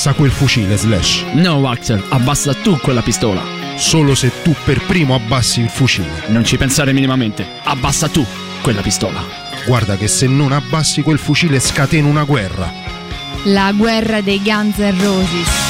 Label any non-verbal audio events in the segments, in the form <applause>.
Abbassa quel fucile, Slash. No, Axel, abbassa tu quella pistola. Solo se tu per primo abbassi il fucile. Non ci pensare minimamente. Abbassa tu quella pistola. Guarda che se non abbassi quel fucile scateno una guerra. La guerra dei Guns N' Roses.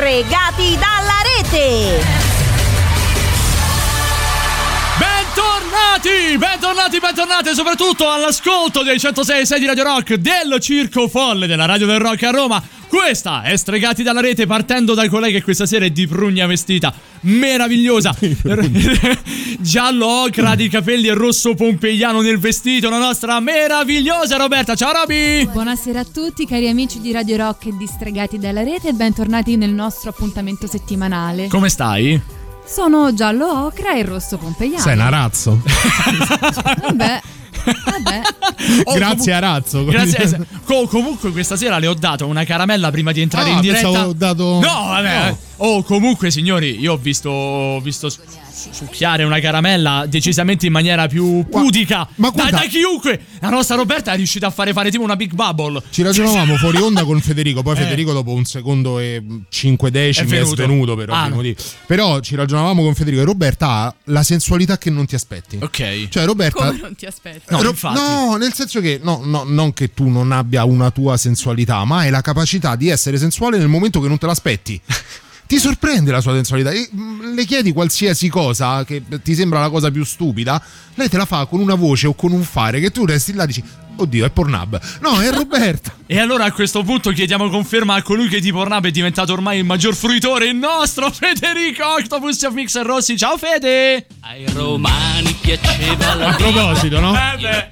Stregati dalla rete! Bentornati, bentornati, bentornati soprattutto all'ascolto dei 106 di Radio Rock del Circo Folle della Radio del Rock a Roma. Questa è Stregati dalla rete partendo dai colleghi che questa sera è di prugna vestita, meravigliosa, <laughs> giallo ocra di capelli e rosso pompeiano nel vestito, la nostra meravigliosa Roberta. Ciao Roby! Buonasera a tutti cari amici di Radio Rock e di Stregati dalla rete e bentornati nel nostro appuntamento settimanale. Come stai? Sono giallo ocra e rosso pompeiano. Sei un arazzo. Vabbè. <laughs> Vabbè. <laughs> Oh, Grazie Arazzo. Grazie. <laughs> Co- comunque questa sera le ho dato una caramella prima di entrare Ah, in diretta. ho dato- No, vabbè. No. Oh, comunque signori, io ho visto, ho visto su- su- succhiare una caramella decisamente in maniera più pudica ma da, guarda- da chiunque. La nostra Roberta è riuscita a fare fare tipo una big bubble. Ci ragionavamo fuori onda con Federico, poi <laughs> Eh. Federico dopo un secondo e cinque decimi È è, venuto. svenuto per Ah, no. Però ci ragionavamo con Federico e Roberta ha la sensualità che non ti aspetti. Ok. Cioè Roberta... Come non ti aspetti? No, Ro- infatti. no, nel senso che no, no, non che tu non abbia una tua sensualità, ma hai la capacità di essere sensuale nel momento che non te l'aspetti. <laughs> Ti sorprende la sua sensualità. Mm, Le chiedi qualsiasi cosa che ti sembra la cosa più stupida, lei te la fa con una voce o con un fare che tu resti là e dici: Oddio, è Pornhub. No, è Roberta. <laughs> E allora a questo punto chiediamo conferma a colui che di Pornhub è diventato ormai il maggior fruitore, il nostro Federico Octopus of Mixer Rossi. Ciao Fede! Ai romani piaceva la A proposito, no? Eh.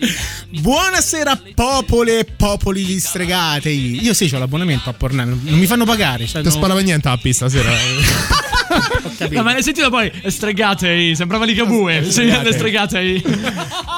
Buonasera popole e popoli di stregate. Io sì ho l'abbonamento a Pornhub, non mi fanno pagare. Cioè, Non no- sparava niente a pista stasera. <laughs> ho capito. No, ma l'hai sentito poi? Stregatei, sembrava Ligabue. Le stregatei.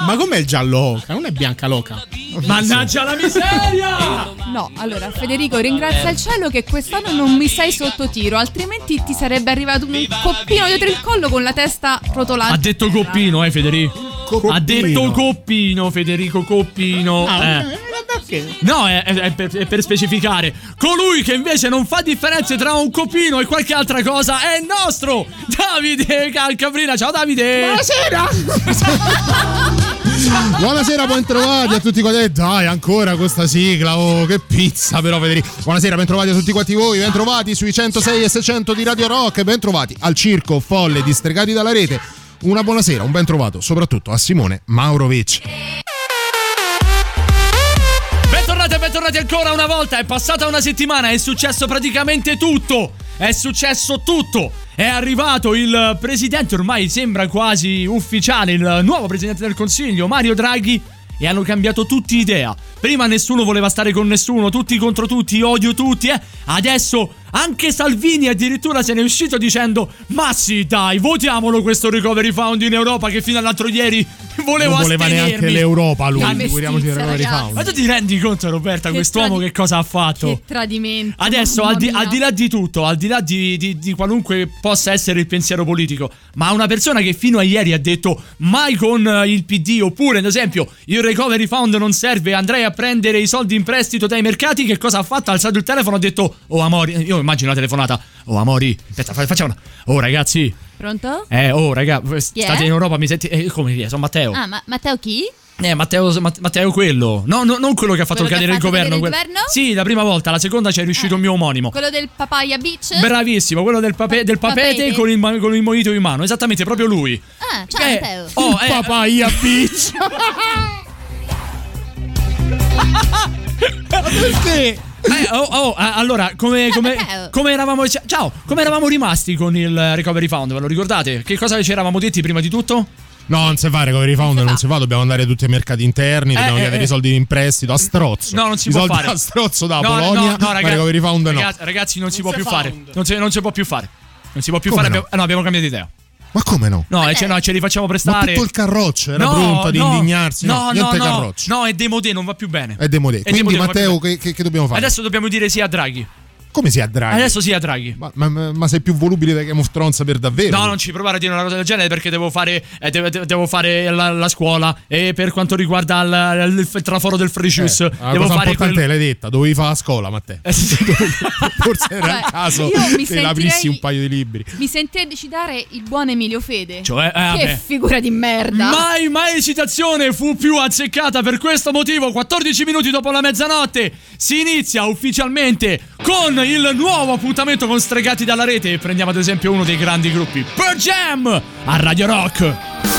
Ma com'è il giallo oca? Non è bianca loca. Mannaggia la miseria! No, allora Federico ringrazia il cielo che quest'anno non mi sei sotto tiro, altrimenti ti sarebbe arrivato un coppino dietro il collo con la testa rotolata. Ha detto Coppino, eh, Federico. Ha detto Coppino, Federico Coppino. Ah, eh. eh, perché? No, è, è- è per, è per specificare. Colui che invece non fa differenze tra un copino e qualche altra cosa è il nostro Davide Calcabrina. Ciao Davide! Buonasera, <laughs> bentrovati a tutti quanti. Eh, Dai, ancora questa sigla. Oh, che pizza, però, Federico. Buonasera, bentrovati a tutti quanti voi. Bentrovati sui 106 e 600 di Radio Rock. Bentrovati al circo folle distregati dalla rete. Una buona sera, un ben trovato soprattutto a Simone Maurovic. Bentornati e bentornati ancora una volta. È passata una settimana, è successo praticamente tutto. È successo tutto. È arrivato il presidente, ormai sembra quasi ufficiale, il nuovo presidente del Consiglio, Mario Draghi. E hanno cambiato tutti idea. Prima nessuno voleva stare con nessuno, tutti contro tutti, odio tutti, eh. Adesso anche Salvini addirittura se ne è uscito dicendo: Ma sì, dai, votiamolo questo recovery fund in Europa che fino all'altro ieri <laughs> volevo non voleva astenermi. neanche l'Europa lui, figuriamoci il recovery ragazzi. fund. Ma tu ti rendi conto, Roberta, Che quest'uomo tradi- che cosa ha fatto? Che tradimento. Adesso, al di, al di là di tutto, al di là di, di- di qualunque possa essere il pensiero politico, ma una persona che fino a ieri ha detto mai con eh, il PD, oppure, ad esempio, il recovery fund non serve, andrei a prendere i soldi in prestito dai mercati, che cosa ha fatto? Ha alzato il telefono e ha detto, oh Amori, io immagino la telefonata, oh Amori, aspetta, fa- facciamo una... Oh ragazzi, Pronto? eh, oh raga, state in Europa, mi senti... Eh, come è? Sono Matteo. Ah, ma Matteo chi? Eh, Matteo, Matt- Matteo quello. No, no, non quello che ha fatto Quello cadere ha il fatto governo. cadere il governo? Sì, la prima volta, la seconda ci è riuscito il mio omonimo. Quello del Papaya Beach? Bravissimo, quello del, pape- del papete Papete. con il, ma- con il mojito in mano, esattamente proprio lui. Ah, ciao Eh, Matteo. oh, eh, Papaya Beach. <laughs> <laughs> Perché? Eh, oh, oh, allora, come, come, Matteo. come eravamo. Ciao, come eravamo rimasti con il Recovery Fund? Ve lo ricordate? Che cosa ci eravamo detti prima di tutto? No, non si fa recovery fund, non si fa, dobbiamo andare tutti ai mercati interni, dobbiamo eh, chiedere eh. i soldi in prestito a strozzo. No, non si I può soldi fare. a strozzo da No, Polonia, no, no, ragazzi, recovery fund no. ragazzi, ragazzi, non si può si più fa fare. Non si, non si può più fare. Non si può più Come fare. no? abbiamo- eh, no, abbiamo cambiato idea. Ma come no? No, eh, cioè, no, ce li facciamo Ma prestare. tutto il carroccio era No, pronto di no, indignarsi. No, No, no, niente no, carroccio. no, è demodé, non va più bene. È demodé. Quindi Matteo, che, che- che dobbiamo fare? Adesso dobbiamo dire sì a Draghi. Come si a Draghi? Adesso sì a Draghi. Ma, ma- ma- sei più volubile da Game of Thrones per davvero? No, non ci provare a dire una cosa del genere perché devo fare, eh, devo, devo fare la, la scuola. E per quanto riguarda il, il- il traforo del juice, Eh, la devo cosa fare importante quello. l'hai detta, dovevi fare a scuola, Matteo. Eh, sì. <laughs> Forse era il caso io mi che aprissi sentirei- un paio di libri. Mi sentirei citare il buon Emilio Fede. Cioè, eh, che vabbè. figura di merda. Mai, mai citazione fu più azzeccata per questo motivo. 14 minuti dopo la mezzanotte si inizia ufficialmente con il nuovo appuntamento con Stregati dalla rete. Prendiamo ad esempio uno dei grandi gruppi, Per Jam, a Radio Rock.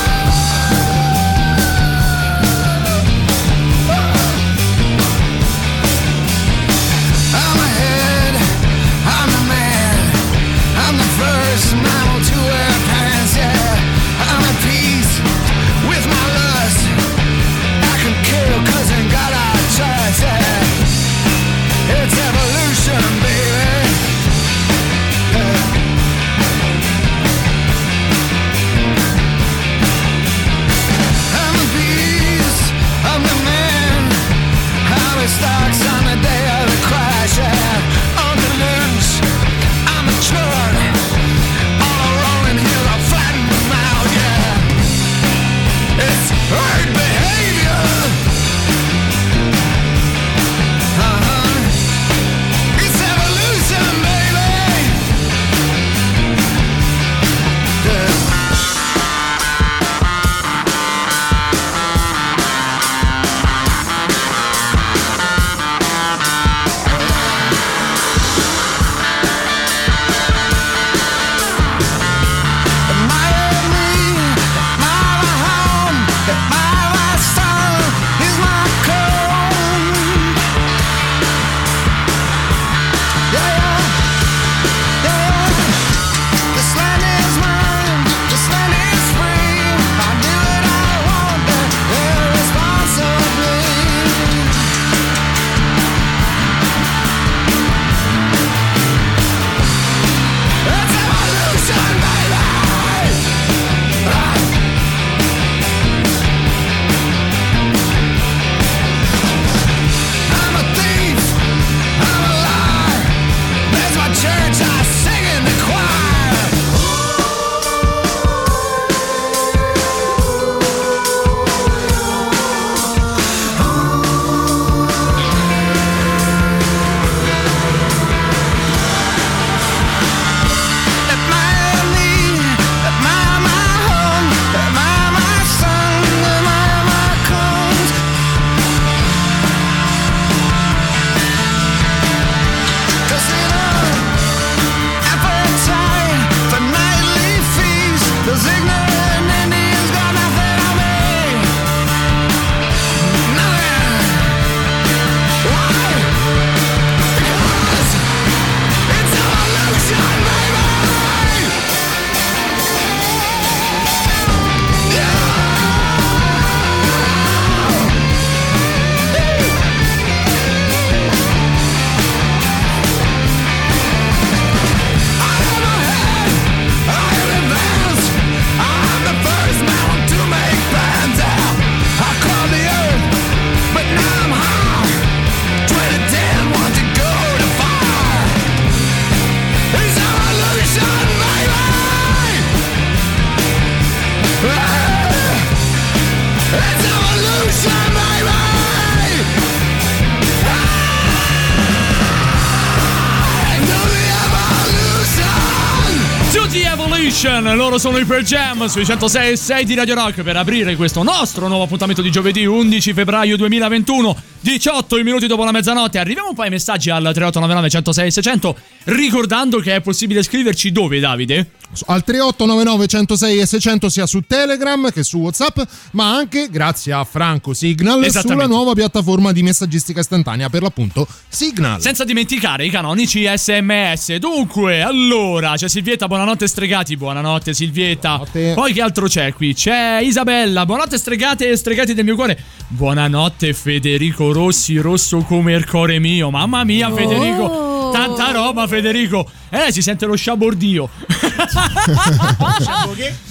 Loro sono i Pearl Jam sui 106 e 6 di Radio Rock per aprire questo nostro nuovo appuntamento di giovedì 11 febbraio 2021, 18 minuti dopo la mezzanotte. Arriviamo un po' ai messaggi al 3899 106 600, ricordando che è possibile scriverci dove Davide? Al 3899 106 e 600 sia su Telegram che su WhatsApp, ma anche grazie a Franco Signal sulla nuova piattaforma di messaggistica istantanea per l'appunto Signal. Senza dimenticare i canonici SMS. Dunque, allora, c'è Silvietta, buonanotte stregati, buonanotte Silvietta. Buonanotte. Poi che altro c'è qui? C'è Isabella, buonanotte stregate e stregati del mio cuore. Buonanotte Federico Rossi, rosso come il cuore mio. Mamma mia Oh. Federico, tanta roba Federico. Eh, si sente lo sciabordio.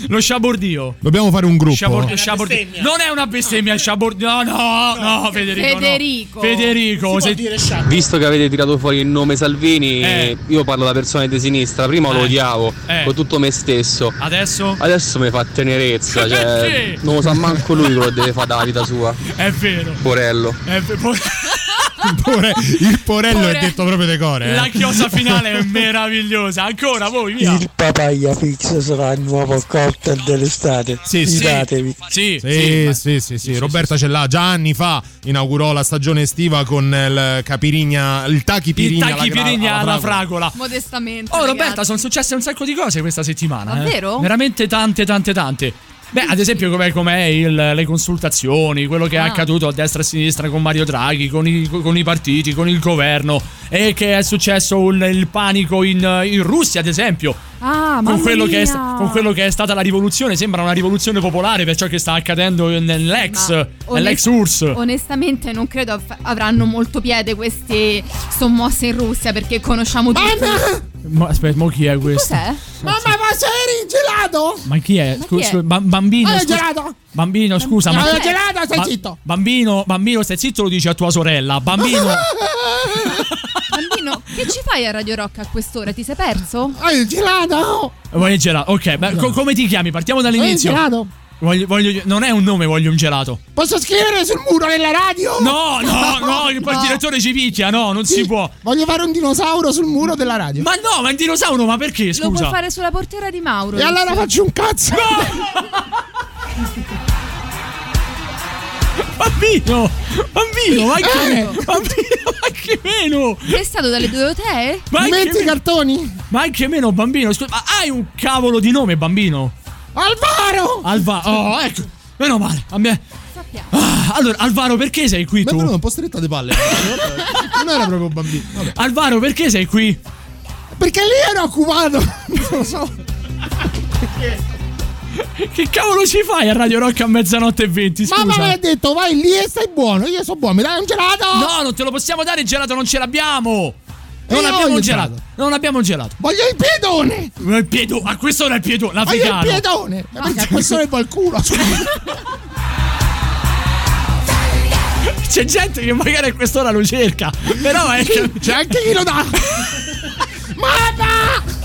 lo sciabordio. Dobbiamo fare un gruppo. Sciabor- sciabordio. bestemmia. Non è una bestemmia, il sciabordio. No, no, no, Federico. no. Federico. Federico, Si se- può dire sciacquo. Visto che avete tirato fuori il nome Salvini, Eh. io parlo da persona di sinistra, prima Eh. lo odiavo Eh. con tutto me stesso. adesso Adesso mi fa tenerezza, Perché? cioè non lo sa manco lui quello che deve fare dalla vita sua. è vero. Porello. È vero. Pore- il porello Pore- è detto proprio decore. Eh. La chiosa finale è meravigliosa. Ancora voi, via. Il papaya fix sarà il nuovo cocktail dell'estate. Sì, sì. Fidatevi. Sì, Sì, ma- sì, sì, sì, Roberta ce l'ha. Già anni fa inaugurò la stagione estiva con il capirigna, il tachi Il pirigna. alla pirigna alla fragola. fragola. Modestamente. Oh, ragazzi. Roberta, sono successe un sacco di cose questa settimana. eh. Davvero? Veramente tante, tante, tante. Beh, ad esempio, com'è, com'è il- le consultazioni, quello che è Ah. accaduto a destra e a sinistra con Mario Draghi, con i, con i partiti, con il governo, e che è successo un- il panico in, in Russia, ad esempio. Ah, Con quello, che è, con quello che è stata la rivoluzione, sembra una rivoluzione popolare per ciò che sta accadendo nell'ex, Ma nell'ex onest- URSS. Onestamente non credo av- avranno molto piede queste sommosse in Russia perché conosciamo tutti. Ma aspetta, mo chi è questo? Cos'è? Mamma, ma sei gelato? Ma chi è? Ma Scu- chi è? scu- ba- bambino, Ah, scusa- gelato. bambino, scusa, Ma ma è gelato, stai Ba- zitto. Bambino, bambino, stai zitto, lo dici a tua sorella. Bambino, Bambino, <laughs> che ci fai a Radio Rock a quest'ora? Ti sei perso? Ah, il gelato. voglio il gelato. Ok, beh, co- come ti chiami? Partiamo Voglio il dall'inizio. gelato. Voglio, voglio- non è un nome, voglio un gelato. Posso scrivere sul muro della radio? No, no, no, che <laughs> poi il No. direttore ci picchia. No, non si Sì, può. Voglio fare un dinosauro sul muro della radio. Ma no, ma un dinosauro, ma perché? Lo puoi Scusa. fare sulla portiera di Mauro. E allora faccio un cazzo. <laughs> <laughs> Bambino, bambino, ma che Eh. meno? Bambino, ma che meno? Sei stato dalle due te? Ma anche, Metti i meno, cartoni. ma anche meno, bambino. Scusa, ma hai un cavolo di nome, bambino? Alvaro. Alva, oh, ecco, meno male. A me. Sappiamo. Ah, allora, Alvaro, perché sei qui è tu? venuto un po' stretta di palle. non era proprio bambino. Vabbè. Alvaro, perché sei qui? Perché lì ero occupato. Non lo so. <laughs> Che cavolo ci fai a Radio Rock a mezzanotte e 20? Scusa. Mamma mi ha detto vai lì e stai buono. Io sono buono. Mi dai un gelato? No, non te lo possiamo dare il gelato, non ce l'abbiamo. Non abbiamo un il gelato. gelato. Non abbiamo un gelato. Voglio il piedone. Ma Il piedo, a quest'ora è il piedo, Voglio il l'africano. piedone. Perché a questo ne il culo. <laughs> C'è gente che magari a quest'ora lo cerca. Però è che. C'è anche chi lo dà. <laughs> Mamma!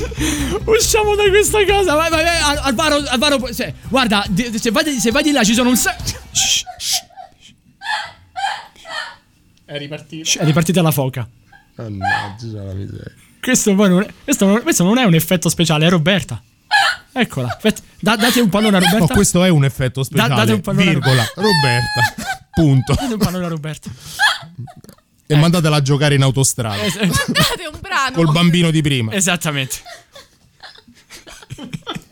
<laughs> Usciamo da questa cosa. Vai, vai, vai. Al- Alvaro, Alvaro, se- guarda, di- se vai, di- se vai di là ci sono un sa- Shh, shh. È ripartito. Shh, È ripartita la foca. Mannaggia la miseria. Questo, poi non è, questo, non, questo non è un effetto speciale, è Roberta. Eccola. Aspetta, da- date un pallone a No, Roberta. questo è un effetto speciale. date un pallone a virgola. Roberta. Punto. Date un pallone a Roberta. <laughs> E mandatela a giocare in autostrada. Eh, eh, Date un brano. Col bambino di prima. Esattamente. <laughs>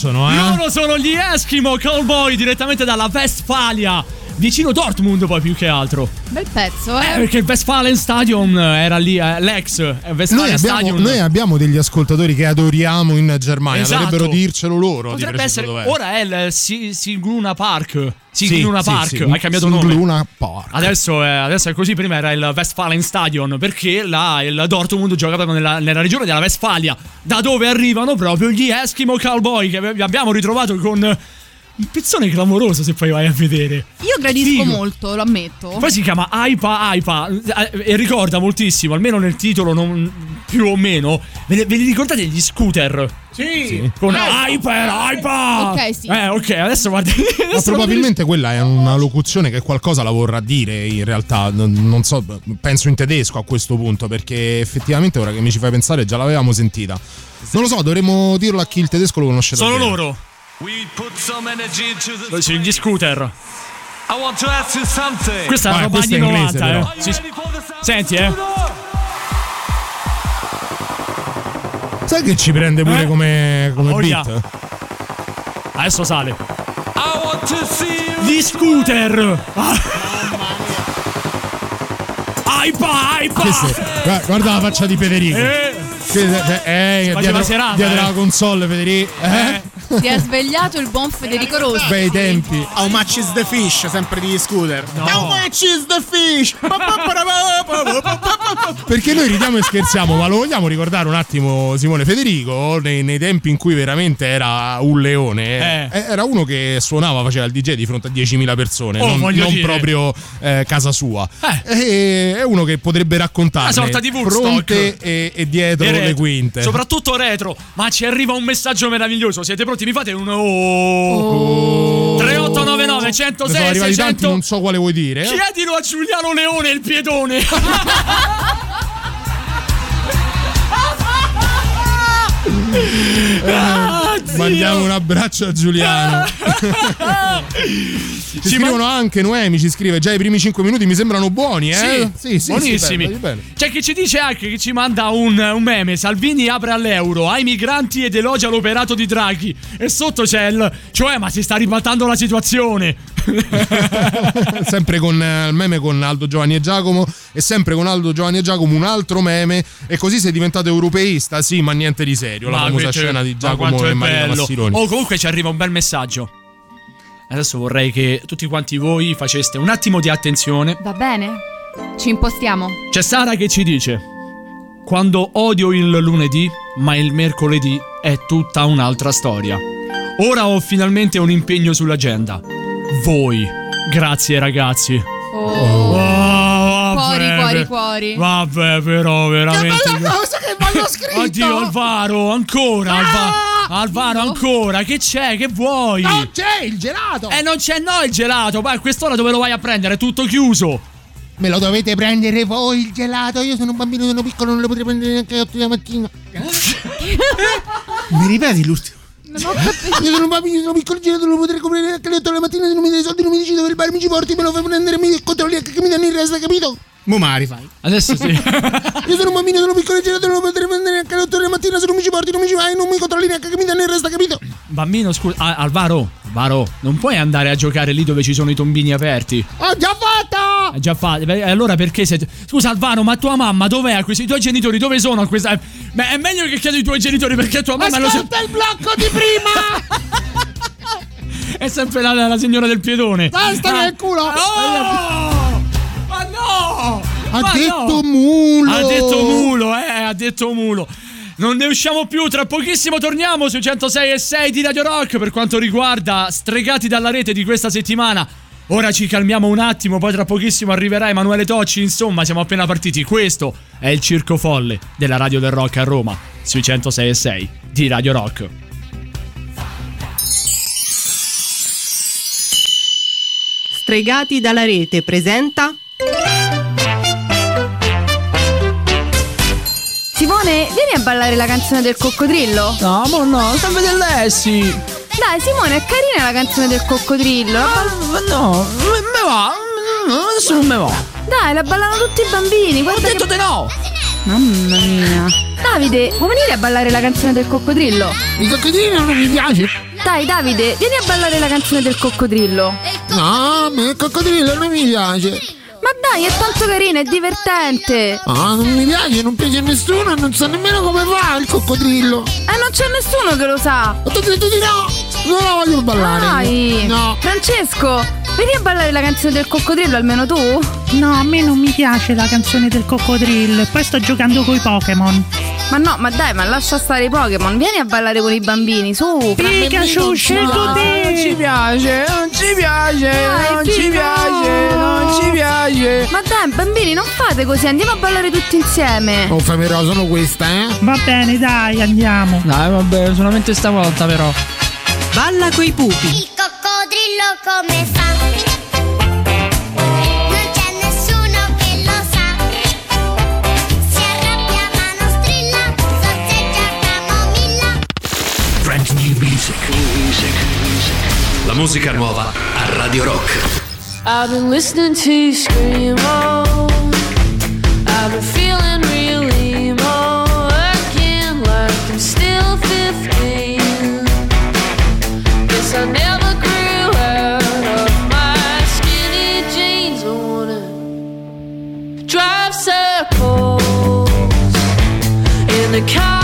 Piacciono, eh? Loro sono gli Eskimo Cowboy direttamente dalla Westfalia Vicino Dortmund poi più che altro Bel pezzo, Eh, eh. perché il Westfalen Stadium era lì, eh, l'ex eh, Noi Westfalen abbiamo, Stadium noi abbiamo degli ascoltatori che adoriamo in Germania, Esatto. dovrebbero dircelo loro. Potrebbe essere, dov'è. ora è il Si- Sigluna Park Sì, Sigluna sì, Park, sì, ha cambiato nome Sigluna Park. Adesso è, adesso è così, prima era il Westfalen Stadion perché là il Dortmund gioca proprio nella, nella regione della Westfalia, da dove arrivano proprio gli Eskimo Cowboy che abbiamo ritrovato con un pezzone clamoroso se poi vai a vedere. Io gradisco Figo. molto, lo ammetto. Poi si chiama Aipa Aipa eh, e ricorda moltissimo, almeno nel titolo non, più o meno. Ve, ne- ve li ricordate gli scooter? Sì. Con Eh. Hyper Aipa! Ok, sì. Eh, ok, adesso guarda. <laughs> Ma probabilmente quella è una locuzione che qualcosa la vorrà dire in realtà, non non so, penso in tedesco a questo punto perché effettivamente ora che mi ci fai pensare già l'avevamo sentita. Non lo so, dovremmo dirlo a chi il tedesco lo conosce Sono davvero. loro. We put some energy into the Sì, gli scooter. I want to ask you something. Questa è la roba anni è inglese, 90, però. eh. Sì, Senti, eh. Sai che ci prende pure Eh? come, come Oria. beat? Adesso sale. I want to see you. Gli scooter. Ah. Aipa, aipa. Guarda la faccia di Federico. Eh, Che- eh, faceva dietro, serata, dietro eh. la console, Federico. Eh? Si è svegliato il buon Federico Rossi. Bei tempi. How much is the fish? Sempre di scooter. No. How much is the fish? Perché noi ridiamo e scherziamo, ma lo vogliamo ricordare un attimo, Simone Federico, nei, nei tempi in cui veramente era un leone. Eh. eh, Era uno che suonava, faceva il DJ di fronte a 10.000 persone, Oh, non, non proprio eh, casa sua. Eh. E- è uno che potrebbe raccontare Una sorta di Woodstock. fronte e, e dietro E le retro. quinte. Soprattutto retro. Ma ci arriva un messaggio meraviglioso. Siete pronti? Mi fate un oh. 3899 Ne sono 106 arrivati tanti, 600. non so quale vuoi dire. Chiedilo a Giuliano Leone il piedone. <laughs> Ah. Mandiamo un abbraccio a Giuliano. <laughs> ci scrivono anche Noemi, ci scrive già i primi 5 minuti mi sembrano buoni, eh? Sì, buonissimi. bello, bello. C'è chi ci dice anche che ci manda un, un meme. Salvini apre all'euro ai migranti ed elogia l'operato di Draghi. E sotto c'è il. Cioè, ma si sta ribaltando la situazione. <laughs> sempre con eh, il meme con Aldo Giovanni e Giacomo e sempre con Aldo Giovanni e Giacomo un altro meme e così sei diventato europeista sì ma niente di serio la Ma famosa scena di Giacomo e è Marina bello. Massironi Oh, comunque ci arriva un bel messaggio. Adesso vorrei che tutti quanti voi faceste un attimo di attenzione. Va bene? Ci impostiamo. C'è Sara che ci dice: Quando odio il lunedì, ma il mercoledì è tutta un'altra storia. Ora ho finalmente un impegno sull'agenda. Voi. Grazie ragazzi. Oh. Oh, Cuori, vabbè, cuori. Vabbè, però, veramente. cosa che voglio scritto! Oddio, Alvaro, ancora. Alva- Alvaro, ancora. Che c'è? Che vuoi? Non c'è il gelato! Eh, non c'è no il gelato. Ma a quest'ora dove lo vai a prendere? È tutto chiuso. Me lo dovete prendere voi il gelato. Io sono un bambino, sono piccolo, non lo potrei prendere neanche alle 8 di mattina. Mi ripeti l'ultimo? Non ho capito. Io sono un bambino, sono piccolo, il gelato non lo potrei comprare neanche alle 8 della mattina. Se non mi dai i soldi, non mi dici dove il bar mi ci porti, me lo fai prendere, mi controlli anche che mi danno il resto, capito? Mo mari fai. Adesso sì. <laughs> Io sono un bambino, sono piccolo, gelato non lo potrei prendere neanche alle 8 della mattina. Se non mi ci porti, non mi ci vai, non mi controlli neanche che mi danno il resto, capito? Bambino, scusa, ah, Alvaro, Alvaro, non puoi andare a giocare lì dove ci sono i tombini aperti. Ho già fatto! Hai già fatto. Beh, Allora perché sei. Scusa, Alvaro, ma tua mamma dov'è? Questi tuoi genitori dove sono? a Questa... Beh, è meglio che chiedi i tuoi genitori perché tua mamma lo sa. Ascolta il blocco di prima! <laughs> È sempre la, la signora del piedone. Basta Ah. nel culo! Oh! No! Ha Ma detto no! mulo! Ha detto mulo, eh, ha detto mulo. Non ne usciamo più, tra pochissimo torniamo sui 106 e 6 di Radio Rock per quanto riguarda Stregati dalla rete di questa settimana. Ora ci calmiamo un attimo, poi tra pochissimo arriverà Emanuele Tocci, insomma siamo appena partiti. Questo è il Circo Folle della Radio del Rock a Roma, sui 106 e 6 di Radio Rock. Stregati dalla rete presenta Simone, vieni a ballare la canzone del coccodrillo? No, ma no, sta a vedere Lessi. Dai, Simone, è carina la canzone del coccodrillo. Ma no, me va. Adesso non me va. Dai, la ballano tutti i bambini. Guarda Ho detto che... di no. Mamma mia. Davide, vuoi venire a ballare la canzone del coccodrillo? Il coccodrillo non mi piace! Dai, Davide, vieni a ballare la canzone del coccodrillo. No, a me il coccodrillo non mi piace! Ma dai, è tanto carina, è divertente. Ah, non mi piace, non piace a nessuno, non so nemmeno come fa il coccodrillo! Eh, non c'è nessuno che lo sa. Ho detto di no! Non la voglio ballare! Dai. No! Francesco, vieni a ballare la canzone del coccodrillo almeno tu? No, a me non mi piace la canzone del coccodrillo e poi sto giocando coi Pokémon. Ma no, ma dai, ma lascia stare i Pokémon, vieni a ballare con i bambini, su. Pikachu, scelgo Non ci te! piace, non ci piace, Dai, non ci Pino. piace, non ci piace. Ma dai, bambini, non fate così, andiamo a ballare tutti insieme. Oh, fammi solo questa, eh? Va bene, dai, andiamo. Dai, vabbè, solamente stavolta però. Balla coi pupi. Il coccodrillo come fa? Non c'è nessuno che lo sa. Si arrabbia ma non strilla, sorseggia camomilla. Brand new music. La musica nuova a Radio Rock. I've been listening to you scream, oh. I've been feeling real the car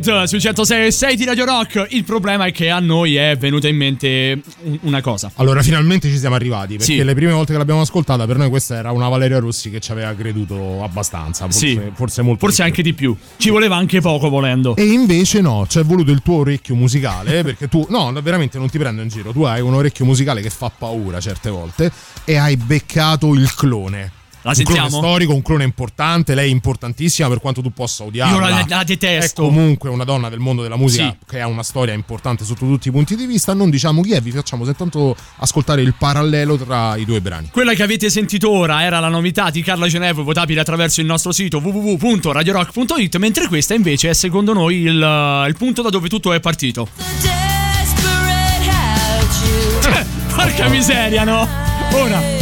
Dog Eared sui 106 di Radio Rock. Il problema è che a noi è venuta in mente un- una cosa. Allora, finalmente ci siamo arrivati. Perché Sì. le prime volte che l'abbiamo ascoltata, per noi questa era una Valeria Rossi che ci aveva creduto abbastanza. Forse, Sì. forse molto. Forse anche di più. Ci voleva anche poco volendo. E invece no, ci è voluto il tuo orecchio musicale, <laughs> perché tu, no, veramente non ti prendo in giro, tu hai un orecchio musicale che fa paura certe volte e hai beccato il clone. La un clone storico, un clone importante, lei è importantissima per quanto tu possa odiarla. Io la- la detesto. È comunque una donna del mondo della musica Sì. che ha una storia importante sotto tutti i punti di vista. Non diciamo chi è, vi facciamo soltanto ascoltare il parallelo tra i due brani. Quella che avete sentito ora era la novità di Carla Geneve, votabile attraverso il nostro sito www.radiorock.it, mentre questa invece è secondo noi il, il punto da dove tutto è partito. <laughs> Porca miseria, no? Ora.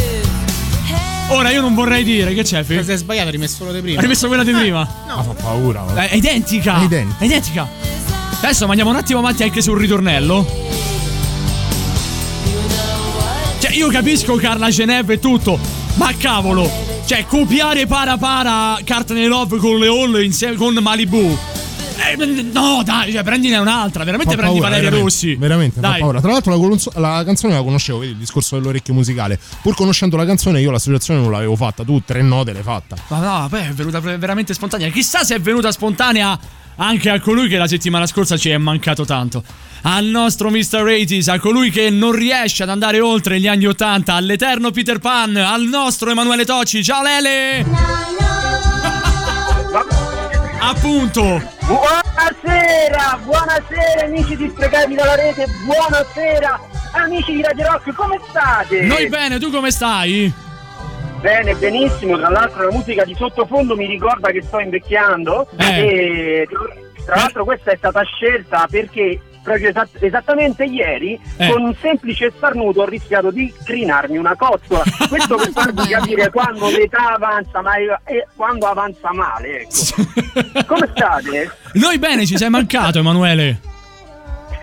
Ora io non vorrei dire che c'è, Fi? sei sbagliato, hai rimesso quello di prima. Hai rimesso quella di prima? Ma fa paura. Eh, È identica. È identica. È identica. Adesso andiamo un attimo avanti anche sul ritornello. Cioè, io capisco Carla Geneve e tutto, ma cavolo, cioè, copiare para para Cartney Love con le Hall insieme con Malibu. Eh, no, dai, cioè, prendine un'altra, veramente Fa prendi paura, Valeria veramente, Rossi. Veramente, fa Dai. paura. Tra l'altro la, colonzo- la canzone la conoscevo, vedi il discorso dell'orecchio musicale. Pur conoscendo la canzone io l'associazione non l'avevo fatta, tu tre note l'hai fatta. Ma no, beh, è venuta veramente spontanea. Chissà se è venuta spontanea anche a colui che la settimana scorsa ci è mancato tanto. Al nostro Mr. 80 a colui che non riesce ad andare oltre gli anni 80, all'eterno Peter Pan, al nostro Emanuele Tocci. Ciao Lele! Appunto! Buonasera, buonasera amici di Stregati dalla rete, buonasera amici di Radio Rock, come state? Noi bene, tu come stai? Bene, benissimo, tra l'altro la musica di sottofondo mi ricorda che sto invecchiando Eh. e tra l'altro questa è stata scelta perché proprio esatt- esattamente ieri Eh. con un semplice starnuto ho rischiato di crinarmi una cottola. <laughs> Questo per farvi capire quando l'età avanza, ma è- quando avanza male, ecco. <laughs> Come state? Noi bene, ci sei mancato Emanuele.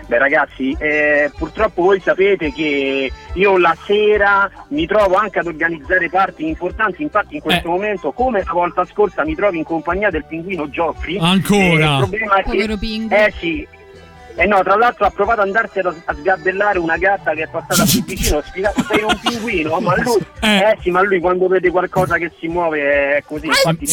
Beh ragazzi, eh, purtroppo voi sapete che io la sera mi trovo anche ad organizzare parti importanti, infatti in questo momento, come la volta scorsa, mi trovo in compagnia del pinguino Geoffrey. Ancora? Eh, il problema è che... Pingu. Eh sì. Eh no, tra l'altro ha provato ad andarsi a, sgabellare una gatta che è passata più <laughs> vicino, ho spiegato sei un pinguino, ma lui, eh. sì, ma lui quando vede qualcosa che si muove è così. infatti-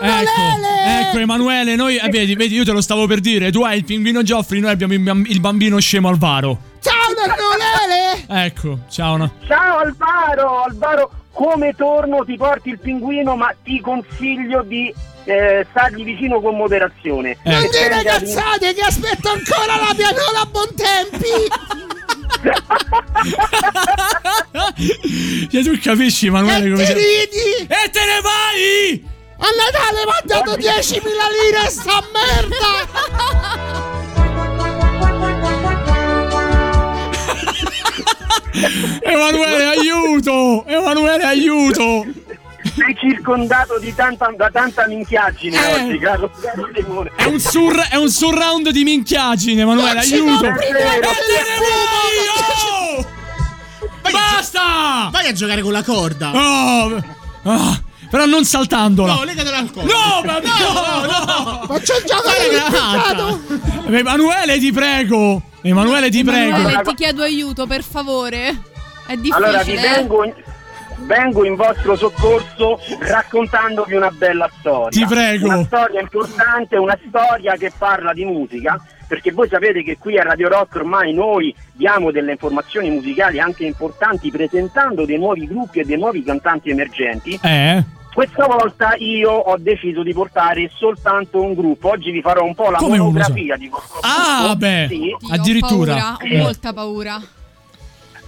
Ecco, ecco Emanuele, noi eh, vedi, vedi, io te lo stavo per dire, tu hai il pinguino Geoffrey, noi abbiamo il bamb- il bambino scemo Alvaro. Ciao nonno Lele! Ecco, ciao. no. Ciao Alvaro, Alvaro, come torno ti porti il pinguino, ma ti consiglio di eh, stargli vicino con moderazione. Non E dire cazzate che aspetto ancora la pianola a buon tempi! <laughs> Cioè, tu capisci Emanuele come Ti sei- ridi! E te ne vai! A Natale mi ha dato 10.000 lire sta <laughs> <laughs> Emanuele, aiuto! Emanuele, aiuto! Sei circondato di tanta, da tanta minchiaggine Eh. oggi, caro, caro Simone. È un, sur- è un surround di minchiagine, Emanuele, Non aiuto! oh! Basta! Vai a giocare con la corda! Oh, ah, però non saltandola! No, legatela al collo! No, ma no, no! Il gioco Guarda che dell'impiccato! Emanuele, ti prego! Emanuele, ti prego! Emanuele, ti chiedo aiuto, per favore. È difficile. Allora vi eh? vengo in, vengo in vostro soccorso raccontandovi una bella storia. Ti prego. Una storia importante, una storia che parla di musica, perché voi sapete che qui a Radio Rock ormai noi diamo delle informazioni musicali anche importanti presentando dei nuovi gruppi e dei nuovi cantanti emergenti. Eh? Questa volta io ho deciso di portare soltanto un gruppo. Oggi vi farò un po' la Come monografia di questo Ah, gruppo. beh, Sì. Addirittura. Ho paura, ho molta paura.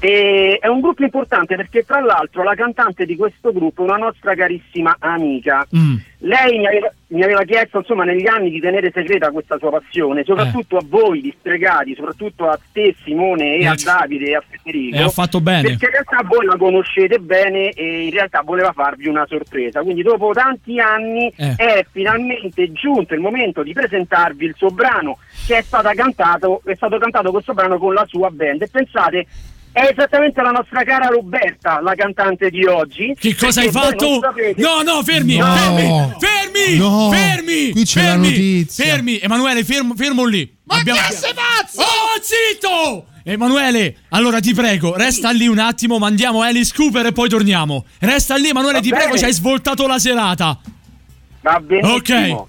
E è un gruppo importante perché tra l'altro la cantante di questo gruppo è una nostra carissima amica. Mm. Lei mi aveva, mi aveva chiesto insomma negli anni di tenere segreta questa sua passione, soprattutto a voi di stregati, soprattutto a te Simone e Eh, a c- Davide e a Federico. E ha fatto bene. Perché in realtà voi la conoscete bene e in realtà voleva farvi una sorpresa. Quindi dopo tanti anni Eh. è finalmente giunto il momento di presentarvi il suo brano che è stato cantato, è stato cantato questo brano con la sua band. E pensate, È esattamente la nostra cara Roberta, la cantante di oggi. Che cosa hai fatto? sapete- No, no, fermi, No. fermi, fermi, No. fermi, Qui c'è la fermi, notizia. Fermi, Emanuele, fermo, fermo lì. Ma Abbiamo- che sei pazzo? Oh, zitto! Emanuele, allora ti prego, resta lì un attimo, mandiamo Alice Cooper e poi torniamo. Resta lì, Emanuele, Va ti prego, bene. ci hai svoltato la serata. Va benissimo. Ok. Bro,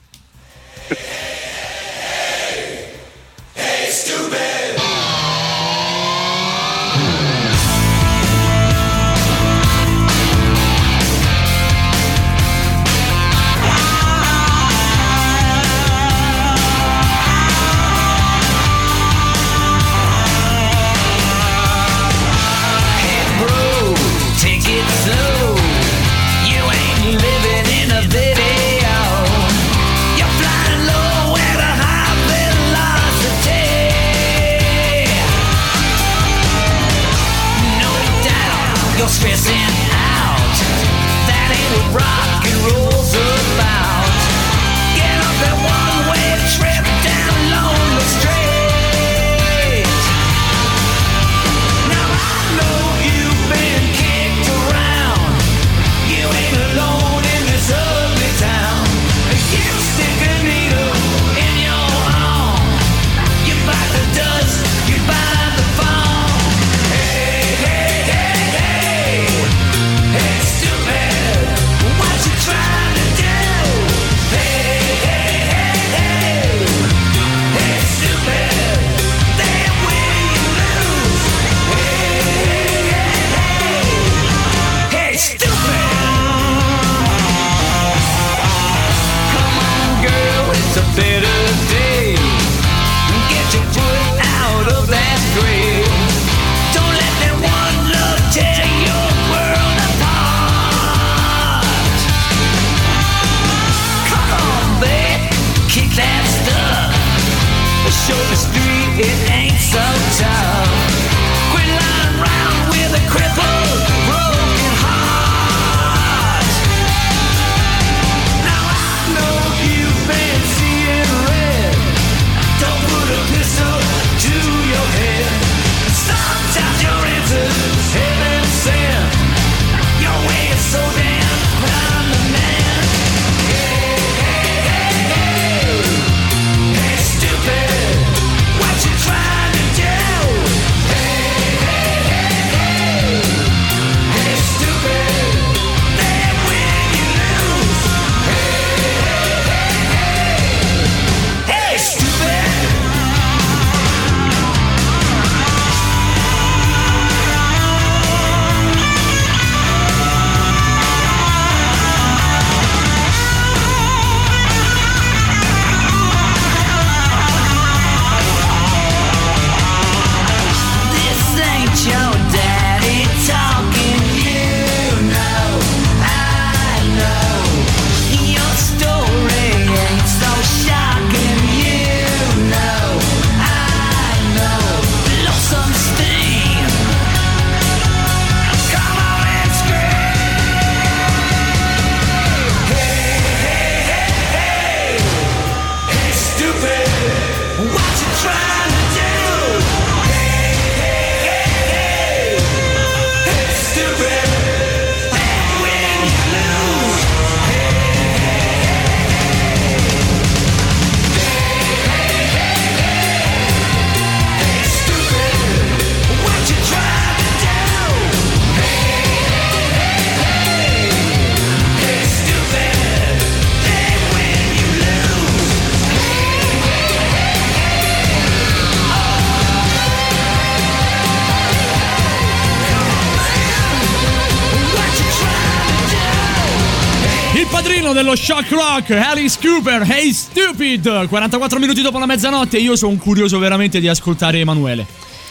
padrino dello shock rock, Alice Cooper, Hey Stupid! 44 minuti dopo la mezzanotte e io sono curioso veramente di ascoltare Emanuele.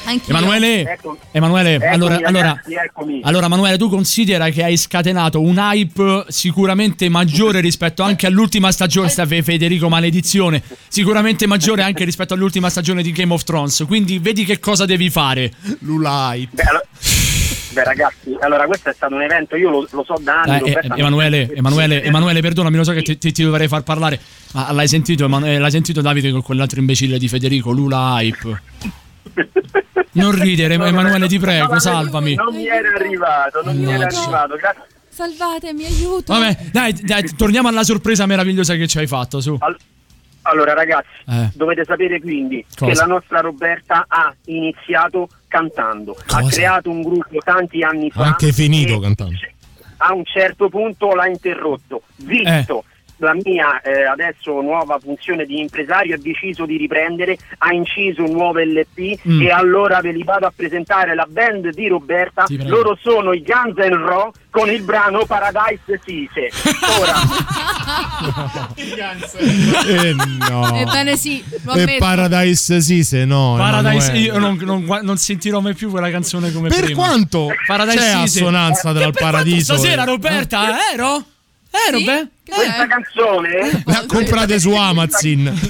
Anch'io. Emanuele, Ecco. Emanuele, Eccomi, allora, allora, ragazzi, eccomi. allora, Emanuele, tu considera che hai scatenato un hype sicuramente maggiore rispetto anche all'ultima stagione, sta Fe- Federico Maledizione, sicuramente maggiore anche rispetto all'ultima stagione di Game of Thrones, quindi vedi che cosa devi fare. Lulai. Beh, allora- beh, ragazzi, allora questo è stato un evento, io lo, lo so da anni. Eh, eh, Emanuele, Emanuele, Emanuele, perdonami, lo so che ti, ti- ti dovrei far parlare, ma l'hai sentito, Eman- eh, l'hai sentito Davide con quell'altro imbecille di Federico, Lula Hype? <laughs> Non ridere, Emanuele, ti prego, salvami. Non mi era arrivato, non mi era arrivato. Grazie. Salvatemi, aiuto. Vabbè, dai, dai, torniamo alla sorpresa meravigliosa che ci hai fatto, su. Allora ragazzi, Eh. dovete sapere quindi Cosa? che la nostra Roberta ha iniziato cantando, ha Cosa? creato un gruppo tanti anni fa. Anche finito cantando. A un certo punto l'ha interrotto, visto la mia eh, adesso nuova funzione di impresario ha deciso di riprendere, ha inciso un nuovo LP Mm. e allora ve li vado a presentare la band di Roberta, prego. loro sono i Guns N' Roses con il brano Paradise Sise. Ora <laughs> Eh no. Ebbene sì, E ammetto. Paradise Sise, no. Paradise, io non, non non sentirò mai più quella canzone come Per prima. quanto Paradise c'è City. assonanza Eh, dal per paradiso Stasera, Roberta, eh, ero? Ero, beh? questa canzone La comprate su Amazon. <laughs>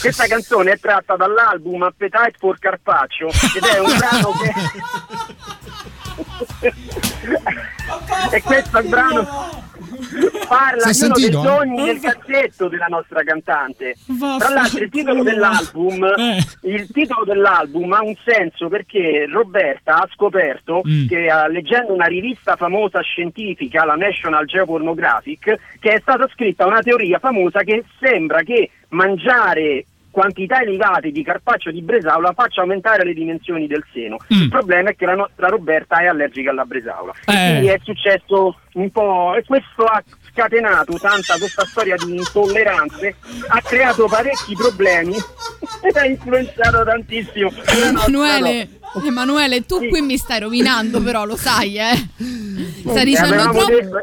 Questa canzone è tratta dall'album Appetite for Carpaccio ed è un brano che <laughs> <laughs> e questo brano <laughs> parla di uno dei sogni del cazzetto della nostra cantante. Tra l'altro il titolo dell'album Eh. il titolo dell'album ha un senso perché Roberta ha scoperto Mm. che eh, leggendo una rivista famosa scientifica, la National Geopornographic, che è stata scritta una teoria famosa che sembra che mangiare quantità elevate di carpaccio di bresaola faccia aumentare le dimensioni del seno. Mm. Il problema è che la nostra Roberta è allergica alla bresaola. Eh. Quindi è successo un po' e questo ha scatenato tanta questa storia di intolleranze, ha creato parecchi problemi <laughs> ed ha influenzato tantissimo. Emanuele, <laughs> Emanuele, tu qui mi stai rovinando, però lo sai, eh. Stai dicendo, avevamo troppo-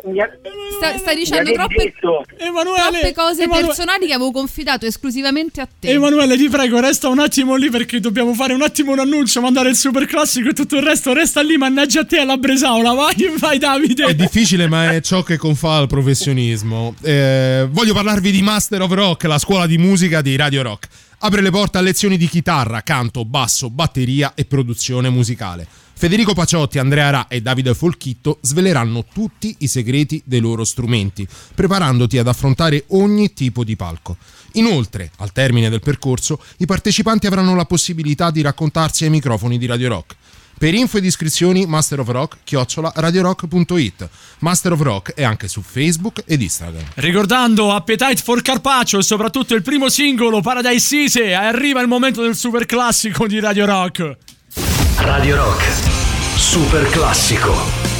sta- stai dicendo troppe, troppe cose Emanuele- personali che avevo confidato esclusivamente a te. Emanuele, ti prego, resta un attimo lì perché dobbiamo fare un attimo un annuncio, mandare il super classico e tutto il resto. Resta lì, mannaggia a te alla Bresaola. Vai, vai, Davide. È difficile, ma è ciò che confà al professionismo. Eh, voglio parlarvi di Master of Rock, la scuola di musica di Radio Rock. Apre le porte a lezioni di chitarra, canto, basso, batteria e produzione musicale. Federico Paciotti, Andrea Ra e Davide Folchitto sveleranno tutti i segreti dei loro strumenti, preparandoti ad affrontare ogni tipo di palco. Inoltre, al termine del percorso, i partecipanti avranno la possibilità di raccontarsi ai microfoni di Radio Rock. Per info ed iscrizioni Master of Rock chiocciola radiorock.it. Master of Rock è anche su Facebook ed Instagram. Ricordando Appetite for Carpaccio e soprattutto il primo singolo Paradise Sise, arriva il momento del super classico di Radio Rock. Radio Rock. Super classico.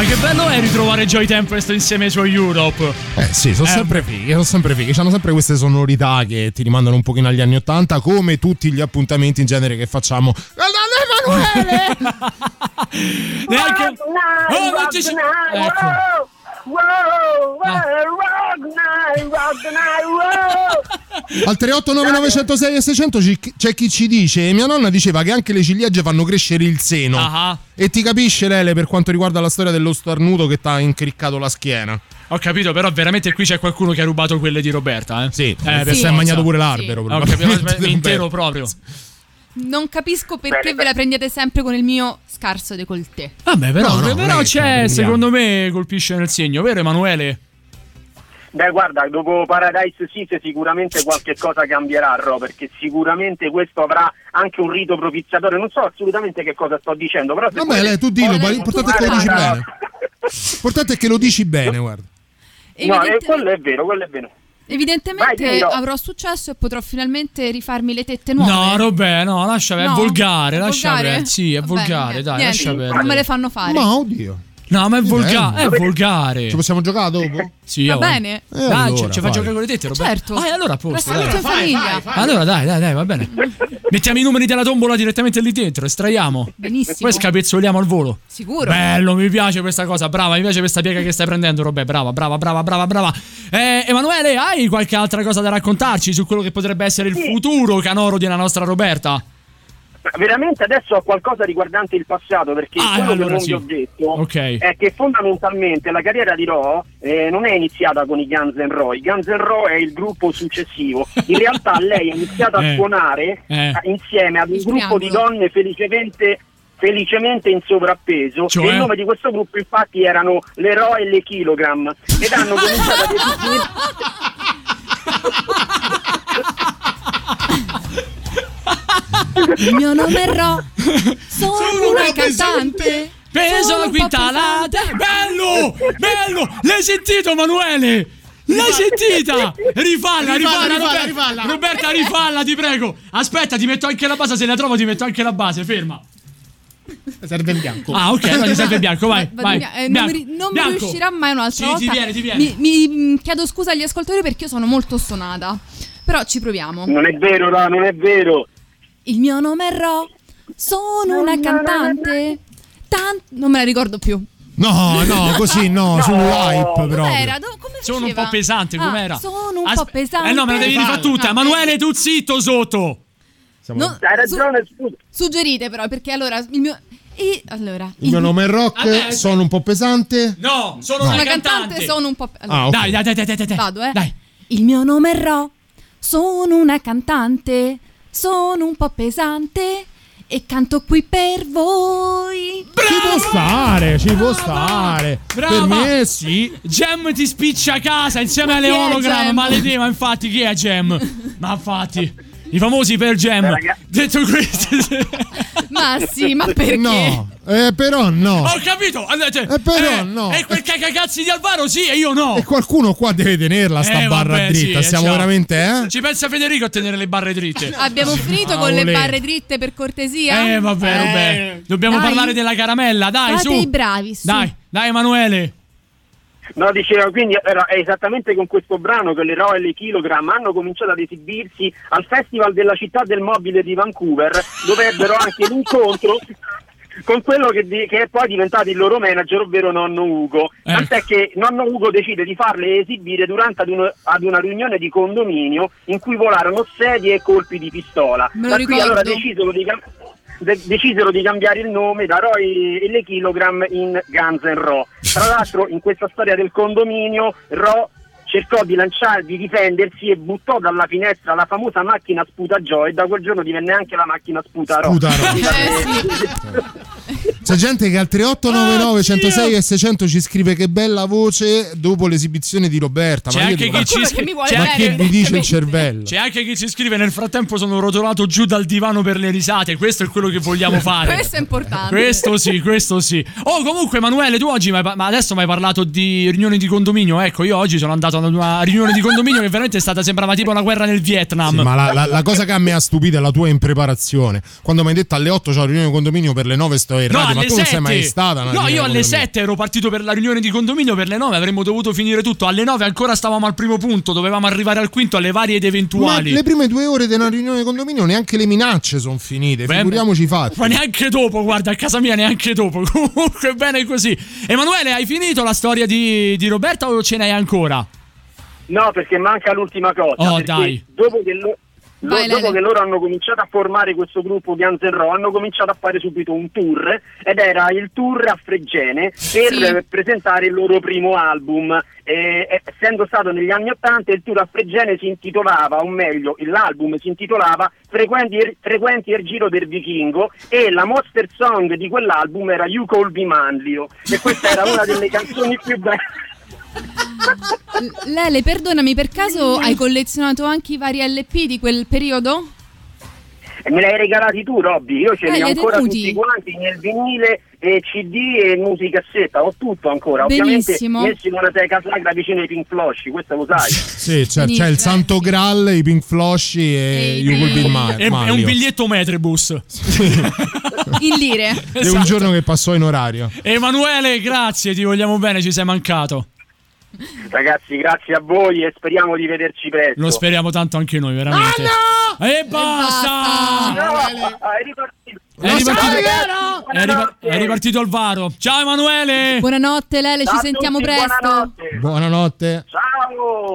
Ma che bello è ritrovare Joy Tempest insieme ai suoi Europe. Eh sì, sono eh. sempre fighi, sono sempre fighi. C'hanno sempre queste sonorità che ti rimandano un pochino agli anni Ottanta, come tutti gli appuntamenti in genere che facciamo. Guarda Emanuele! <laughs> Neanche... Oh, non ci Ecco. Al 389 106 e 600 ci- c'è chi ci dice: Mia nonna diceva che anche le ciliegie fanno crescere il seno. Ah. E ti capisce, Lele, per quanto riguarda la storia dello starnuto che ti ha incriccato la schiena. Ho capito, però veramente qui c'è qualcuno che ha rubato quelle di Roberta, eh? Sì, eh, si è mangiato pure l'albero. Ho capito, <laughs> probabilmente, intero Roberta. proprio. Non capisco perché ve la prendete sempre con il mio scarso décolleté. Vabbè, però, No, no, però la c'è, secondo me, colpisce nel segno, vero Emanuele? Beh, guarda, dopo Paradise City sicuramente qualche cosa cambierà, Ro, perché sicuramente questo avrà anche un rito propiziatorio. Non so assolutamente che cosa sto dicendo, però Vabbè, poi- lei, tu dillo, ma l'importante è che lo dici continuare bene. L'importante è che lo dici bene, guarda. No, eh, quello è vero, quello è vero. Evidentemente Vai, avrò successo e potrò finalmente rifarmi le tette nuove. No, Robè, no, lascia è No? volgare, È lascia volgare? perdere. Sì, è Va volgare, dai, niente, lascia perdere. Non me le fanno fare. Ma oddio. No, ma è volgare, è volgare. Ci possiamo giocare dopo? Sì, Va bene. Eh, Dai, allora, ci, ci fa vai. giocare con le tette, Roberto. Certo. Ah, allora a posto. Dai. in famiglia. Allora dai, dai, dai, va bene. Mettiamo i numeri della tombola direttamente lì dentro, estraiamo. Benissimo. Poi scapezzoliamo al volo. Sicuro. Bello, mi piace questa cosa. Brava, mi piace questa piega che stai prendendo, Robè. Brava, brava, brava, brava, brava. Eh, Emanuele, hai qualche altra cosa da raccontarci su quello che potrebbe essere il futuro canoro della nostra Roberta? Veramente adesso ho qualcosa riguardante il passato perché Ah, quello allora che non sì. vi ho detto Ok. è che fondamentalmente la carriera di Ro eh, non è iniziata con i Guns N' Roses, i Guns N' Roses è il gruppo successivo. In realtà <laughs> lei ha iniziato a Eh. suonare Eh. eh, insieme ad un Il gruppo di donne felicemente felicemente in sovrappeso Cioè? e il nome di questo gruppo infatti erano le Ro e le Kilogram ed hanno cominciato ad <laughs> esibire <laughs> Il mio nome è Ro. Sono una cantante. Peso Sono la quintalata. Bello! Bello! L'hai sentito, Emanuele? L'hai sentita? Rifalla, rifalla, Rifalla, rifalla, Roberta, rifalla. Roberta, rifalla, ti prego. Aspetta, ti metto anche la base. Se la trovo, ti metto anche la base. Ferma. Serve in bianco. Ah, ok, allora ti serve bianco, vai. Vai. via. Eh, non Bianco, mi, riuscirà mai un'altra Sì, volta. ti viene, ti viene. Mi, mi, mm, chiedo scusa agli ascoltatori perché io sono molto stonata. Però ci proviamo. non è vero Ro, non è vero Il mio nome è Ro. Sono una cantante. Tan- non me la ricordo più. No, no, così no, <laughs> sull'hype proprio. Com'era? Do- come Sono un faceva? po' pesante, Ah, com'era? sono un po' pesante. Eh no, me la devi rifare tutta. Ah, Emanuele, tu zitto sotto. No, hai ragione scusa Suggerite però, perché allora il mio... E allora... Il mio nome è Rock, Vabbè. sono un po' pesante. No, sono Sono una una cantante, sono un po'... Ah, ok. Dai, dai, dai, dai, dai, dai. Vado, eh. Dai. Il mio nome è Ro, sono una cantante, sono un po' pesante e canto qui per voi. Ci può stare, ci può stare. Brava. Per me sì. Gem ti spiccia a casa insieme Ma alle chi è ologrammi. Gem? Maledetto, ma infatti chi è Gem? Ma infatti, i famosi per Gem. Detto questo, Ma sì, ma perché? No, eh, però no. ho capito. Allora, cioè, Eh, però eh, no. E quel cagacazzi di Alvaro sì e io no. E qualcuno qua deve tenerla sta Eh, barra vabbè, dritta. sì, Stiamo ciao. veramente, eh? Ci pensa Federico a tenere le barre dritte. <laughs> Abbiamo finito Ah, con le barre dritte per cortesia? Eh, vabbè, vabbè. Dobbiamo Dai. parlare della caramella, dai, Fate su. i bravi, su. Dai, dai, Emanuele. No, diceva quindi era è esattamente con questo brano che le Ro e le Kilogram hanno cominciato ad esibirsi al Festival della città del mobile di Vancouver, dove ebbero anche l'incontro con quello che, di- che è poi diventato il loro manager, ovvero nonno Ugo. Ecco. Tant'è che nonno Ugo decide di farle esibire durante ad, uno- ad una riunione di condominio in cui volarono sedie e colpi di pistola. Me lo da qui allora decisero di, de- decisero di cambiare il nome da Roy e le Kilogram in Guns N' Ro. Tra l'altro in questa storia del condominio Ro cercò di lanciare, di difendersi e buttò dalla finestra la famosa macchina sputa Joe e da quel giorno divenne anche la macchina sputa Ro. Sputa Ro. <laughs> C'è gente che al 3899 106 e 600 ci scrive che bella voce dopo l'esibizione di Roberta. C'è ma anche chi ci che scrive. c'è ma che vi dice il cervello? C'è anche chi ci scrive nel frattempo sono rotolato giù dal divano per le risate, questo è quello che vogliamo <laughs> fare. Questo è importante. Questo sì, questo sì. Oh, comunque, Emanuele, tu oggi, ma adesso mi hai parlato di riunioni di condominio. Ecco, io oggi sono andato ad una riunione di condominio che veramente è stata, sembrava tipo una guerra nel Vietnam. Sì, ma la, la- la cosa che a me ha stupito è la tua impreparazione. Quando mi hai detto alle 8 c'ho la riunione di condominio per le 9 sto in No, radio, alle tu non 7. sei mai stata no, io alle condominio. 7 ero partito per la riunione di condominio per le 9, avremmo dovuto finire tutto. Alle 9 ancora stavamo al primo punto, dovevamo arrivare al quinto alle varie ed Ma eventuali. le prime due ore una riunione di condominio neanche le minacce sono finite, Beh, figuriamoci fatti. Ma neanche dopo, guarda, a casa mia neanche dopo. <laughs> Comunque bene così. Emanuele, hai finito la storia di, di Roberta o ce n'hai ancora? No, perché manca l'ultima cosa. Oh, dai. Dopo che, lo- Vai, dopo Lele. che loro hanno cominciato a formare questo gruppo Guns N' Roses, hanno cominciato a fare subito un tour ed era il tour a Fregene per Sì. presentare il loro primo album. E, essendo stato negli anni Ottanta, il tour a Fregene si intitolava, o meglio, l'album si intitolava Frequenti, Frequenti il giro del vichingo e la monster song di quell'album era You Call Me Manlio e questa era una delle <laughs> canzoni più belle. Lele, perdonami, per caso hai collezionato anche i vari LP di quel periodo? E me li hai regalati tu, Robby. Io ce Eh, li ho ancora tenuti? tutti quanti nel vinile, e CD e musicassetta. Ho tutto ancora. Ovviamente Benissimo. messi in una teca sacra vicino ai Pink Floyd, questo lo sai. Sì, c'è, c'è il Santo Graal, i Pink Flosci e E You Will Be i- Ma- È, è un biglietto Metribus. <laughs> In lire. È un giorno che passò in orario. Emanuele, grazie, ti vogliamo bene, ci sei mancato. <laughs> Ragazzi, grazie a voi e speriamo di vederci presto. Lo speriamo tanto anche noi, veramente. E basta! No, hai ripartito. È ripartito, è, ripa- è ripartito il varo. Ciao Emanuele! Buonanotte Lele, ci a sentiamo tutti, presto. buonanotte. Buonanotte. Ciao!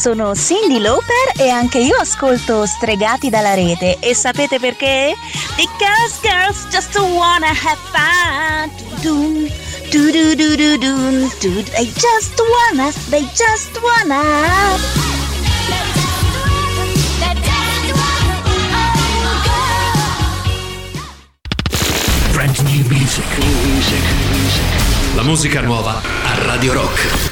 sono Cindy Lauper e anche io ascolto Stregati dalla rete. E sapete perché? Because girls just wanna have fun. Dun, dun, dun, they just wanna, they just wanna. Brand new music. New music. La musica nuova a Radio Rock.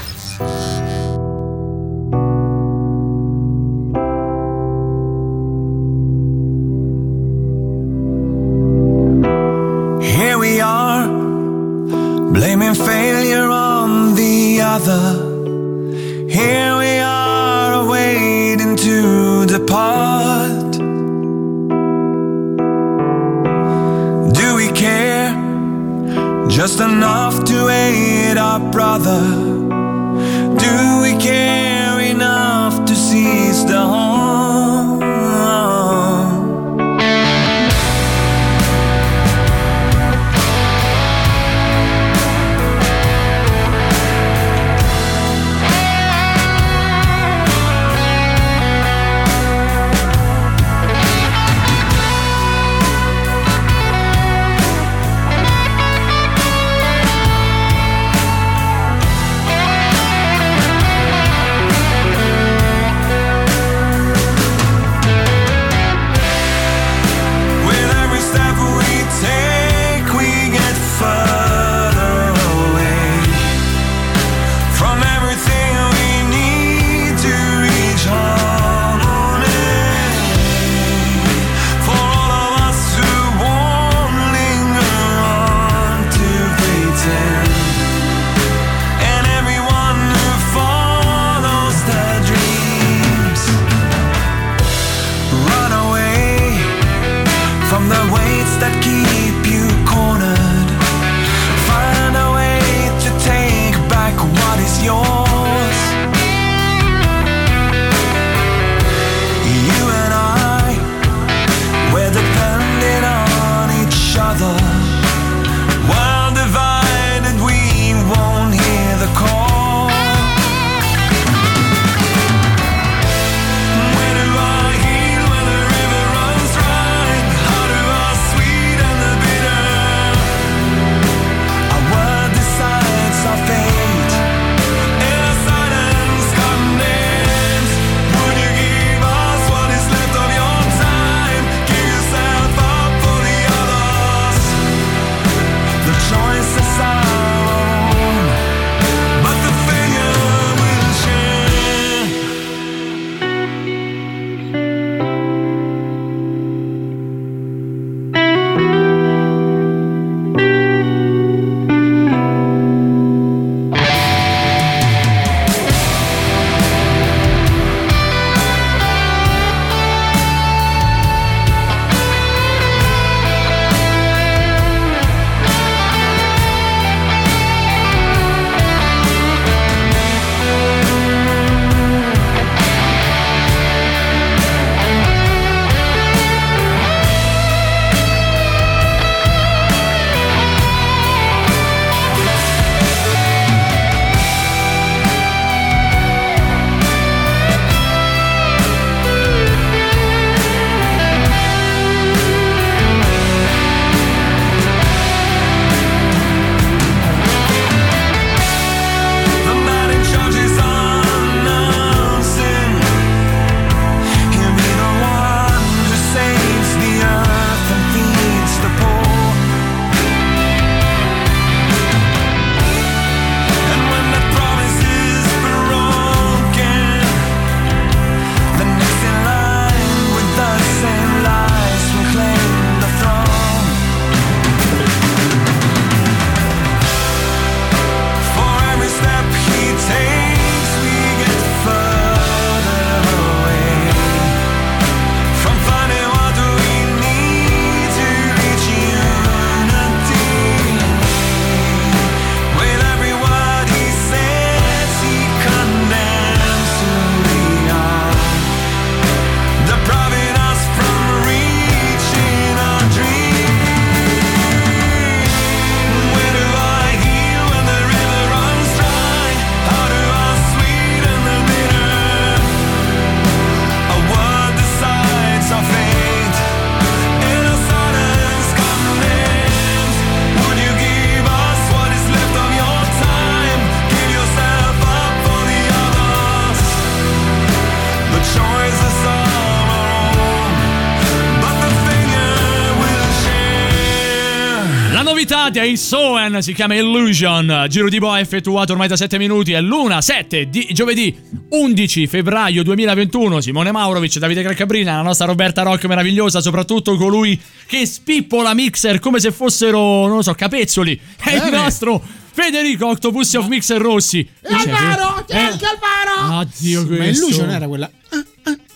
Novità dei Soen si chiama Illusion. Giro di boa effettuato ormai da 7 minuti. È l'una 7 di giovedì 11 febbraio 2021. Simone Maurovic, Davide Calcabrina, la nostra Roberta Rock meravigliosa, soprattutto colui che spippola mixer come se fossero, non lo so, capezzoli. È il nostro Federico Octopus of Mixer Rossi. E Alvaro! Ti anche Alvaro! Oddio, Ma questo. Illusion era quella.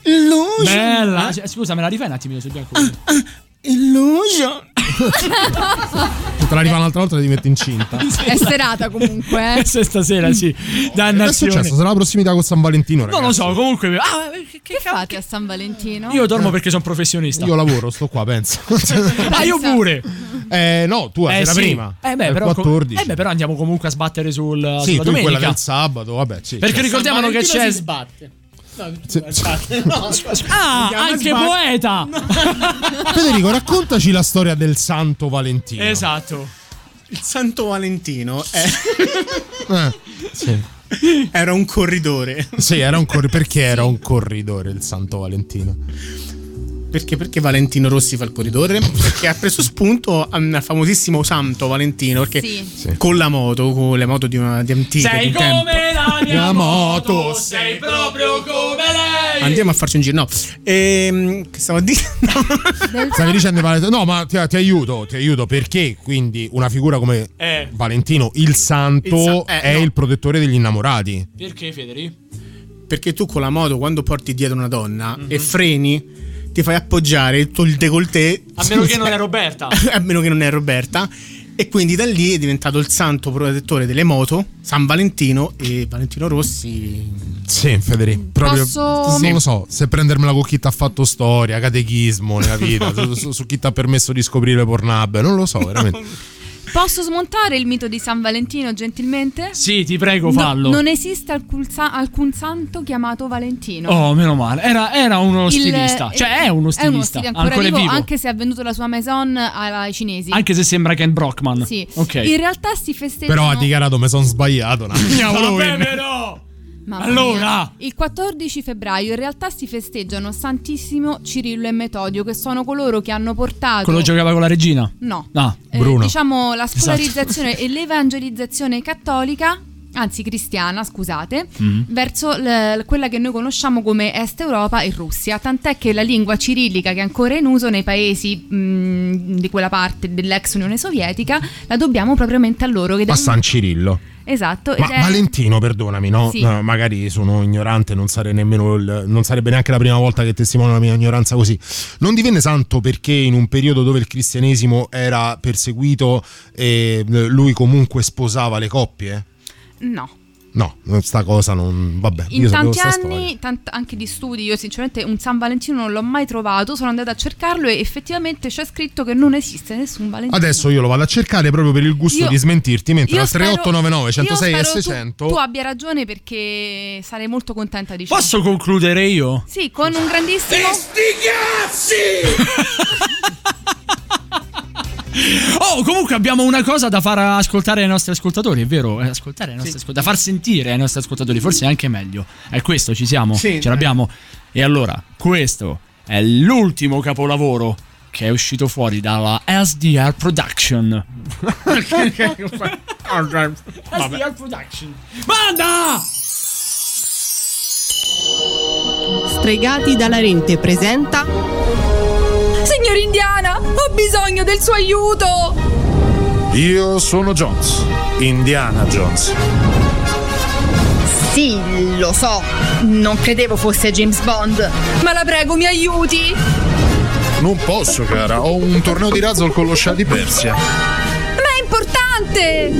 Illusion. Bella. Eh? S- Scusa, me la rifai un attimino sul bianco? Illusion. Se te la rifà un'altra volta ti metti incinta. <laughs> È serata comunque. eh. <laughs> Questa stasera, sì. Che è Dannazione. successo? Sarà la prossimità con San Valentino, Non lo ragazzi. so, comunque. Ah, Che fate a San Valentino? io dormo perché sono professionista. Io lavoro, sto qua, penso. <laughs> Ah, io pure. Eh, no, tu Eh, era sì. prima. Eh beh, però, 14. eh beh, però andiamo comunque a sbattere sul, sì, sulla tu domenica. quella del sabato, vabbè, sì. Perché Cioè, ricordiamolo che c'è. si sbatte. No, Sì. sbatte. No. Ah, anche sbatte. poeta. <laughs> Federico, raccontaci la storia del Santo Valentino. Esatto. Il Santo Valentino è- <laughs> Eh, sì. era un corridore. Sì, era un corri- perché era un corridore il Santo Valentino? Perché? Perché Valentino Rossi fa il corridore? Perché ha preso spunto al famosissimo Santo Valentino. Perché Sì. con la moto, con le moto di, una, di antiche Sei di tempo. come la mia La moto, sei proprio come lei. Andiamo a farci un giro. No. Ehm, che stavo a dire? <laughs> Stavi dicendo Valentino? No, ma ti, ti aiuto, ti aiuto perché quindi una figura come Eh. Valentino, il Santo, Il sa- eh, è no. il protettore degli innamorati. Perché, Federi? Perché tu con la moto, quando porti dietro una donna Mhm. e freni, ti fai appoggiare tutto il décolleté. A meno che <laughs> non è Roberta. a meno che non è Roberta. E quindi da lì è diventato il santo protettore delle moto, San Valentino e Valentino Rossi. Sì, Federico. Proprio Posso- non lo so se prendermela con chi ti ha fatto storia, catechismo nella vita, <laughs> su, su- su chi ti ha permesso di scoprire Pornhub, non lo so, veramente. <laughs> Posso smontare il mito di San Valentino gentilmente? Sì, ti prego, No, fallo. non esiste alcun, sa- alcun santo chiamato Valentino. Oh, meno male. Era, era uno Il- stilista. Cioè, è uno È uno stilista. ancora, ancora è vivo, vivo. anche se ha venduto la sua maison ai cinesi. Anche se sembra Ken Brockman. Sì. Ok. In realtà si festeggiano Però ha dichiarato mi sono sbagliato. no? <laughs> Vabbè, però. Mamma Allora. mia. Il 14 febbraio in realtà si festeggiano Santissimo Cirillo e Metodio, che sono coloro che hanno portato. Quello giocava con la regina? No. Ah, Eh, Bruno. diciamo la scolarizzazione e <laughs> l'evangelizzazione cattolica, anzi cristiana, scusate, Mm. verso l- quella che noi conosciamo come Est Europa e Russia. Tant'è che la lingua cirillica che è ancora in uso nei paesi mh, di quella parte dell'ex Unione Sovietica la dobbiamo propriamente a loro. Che A San Cirillo. Esatto. Ma è- Valentino, perdonami, no? Sì. No, magari sono ignorante, non il- non sarebbe neanche la prima volta che testimonio la mia ignoranza così. Non divenne santo perché in un periodo dove il cristianesimo era perseguito e eh, lui comunque sposava le coppie? No. No, sta cosa non. Vabbè, In tanti anni, tant- anche di studi, io sinceramente un San Valentino non l'ho mai trovato, sono andata a cercarlo e effettivamente c'è scritto che non esiste nessun Valentino. Adesso io lo vado a cercare proprio per il gusto Io- di smentirti, mentre al spero- 3899 106 io e spero tu- 600 Tu, abbia ragione perché sarei molto contenta di ciò. Posso concludere io? Sì, con un grandissimo. <laughs> Oh, comunque abbiamo una cosa da far ascoltare ai nostri ascoltatori, è vero? Eh, Ascoltare ai nostri ascoltatori, da far sentire ai nostri ascoltatori, forse è anche meglio. È questo, ci siamo? Sì, Ce l'abbiamo? E allora, questo è l'ultimo capolavoro che è uscito fuori dalla SDR Production. <laughs> SDR Production. Banda! Stregati dalla rete presenta Signor Indiana, ho bisogno del suo aiuto! Io sono Jones, Indiana Jones. Sì, lo so. Non credevo fosse James Bond. Ma la prego, mi aiuti! Non posso, cara, ho un torneo di razzle con lo scià di Persia. Ma è importante!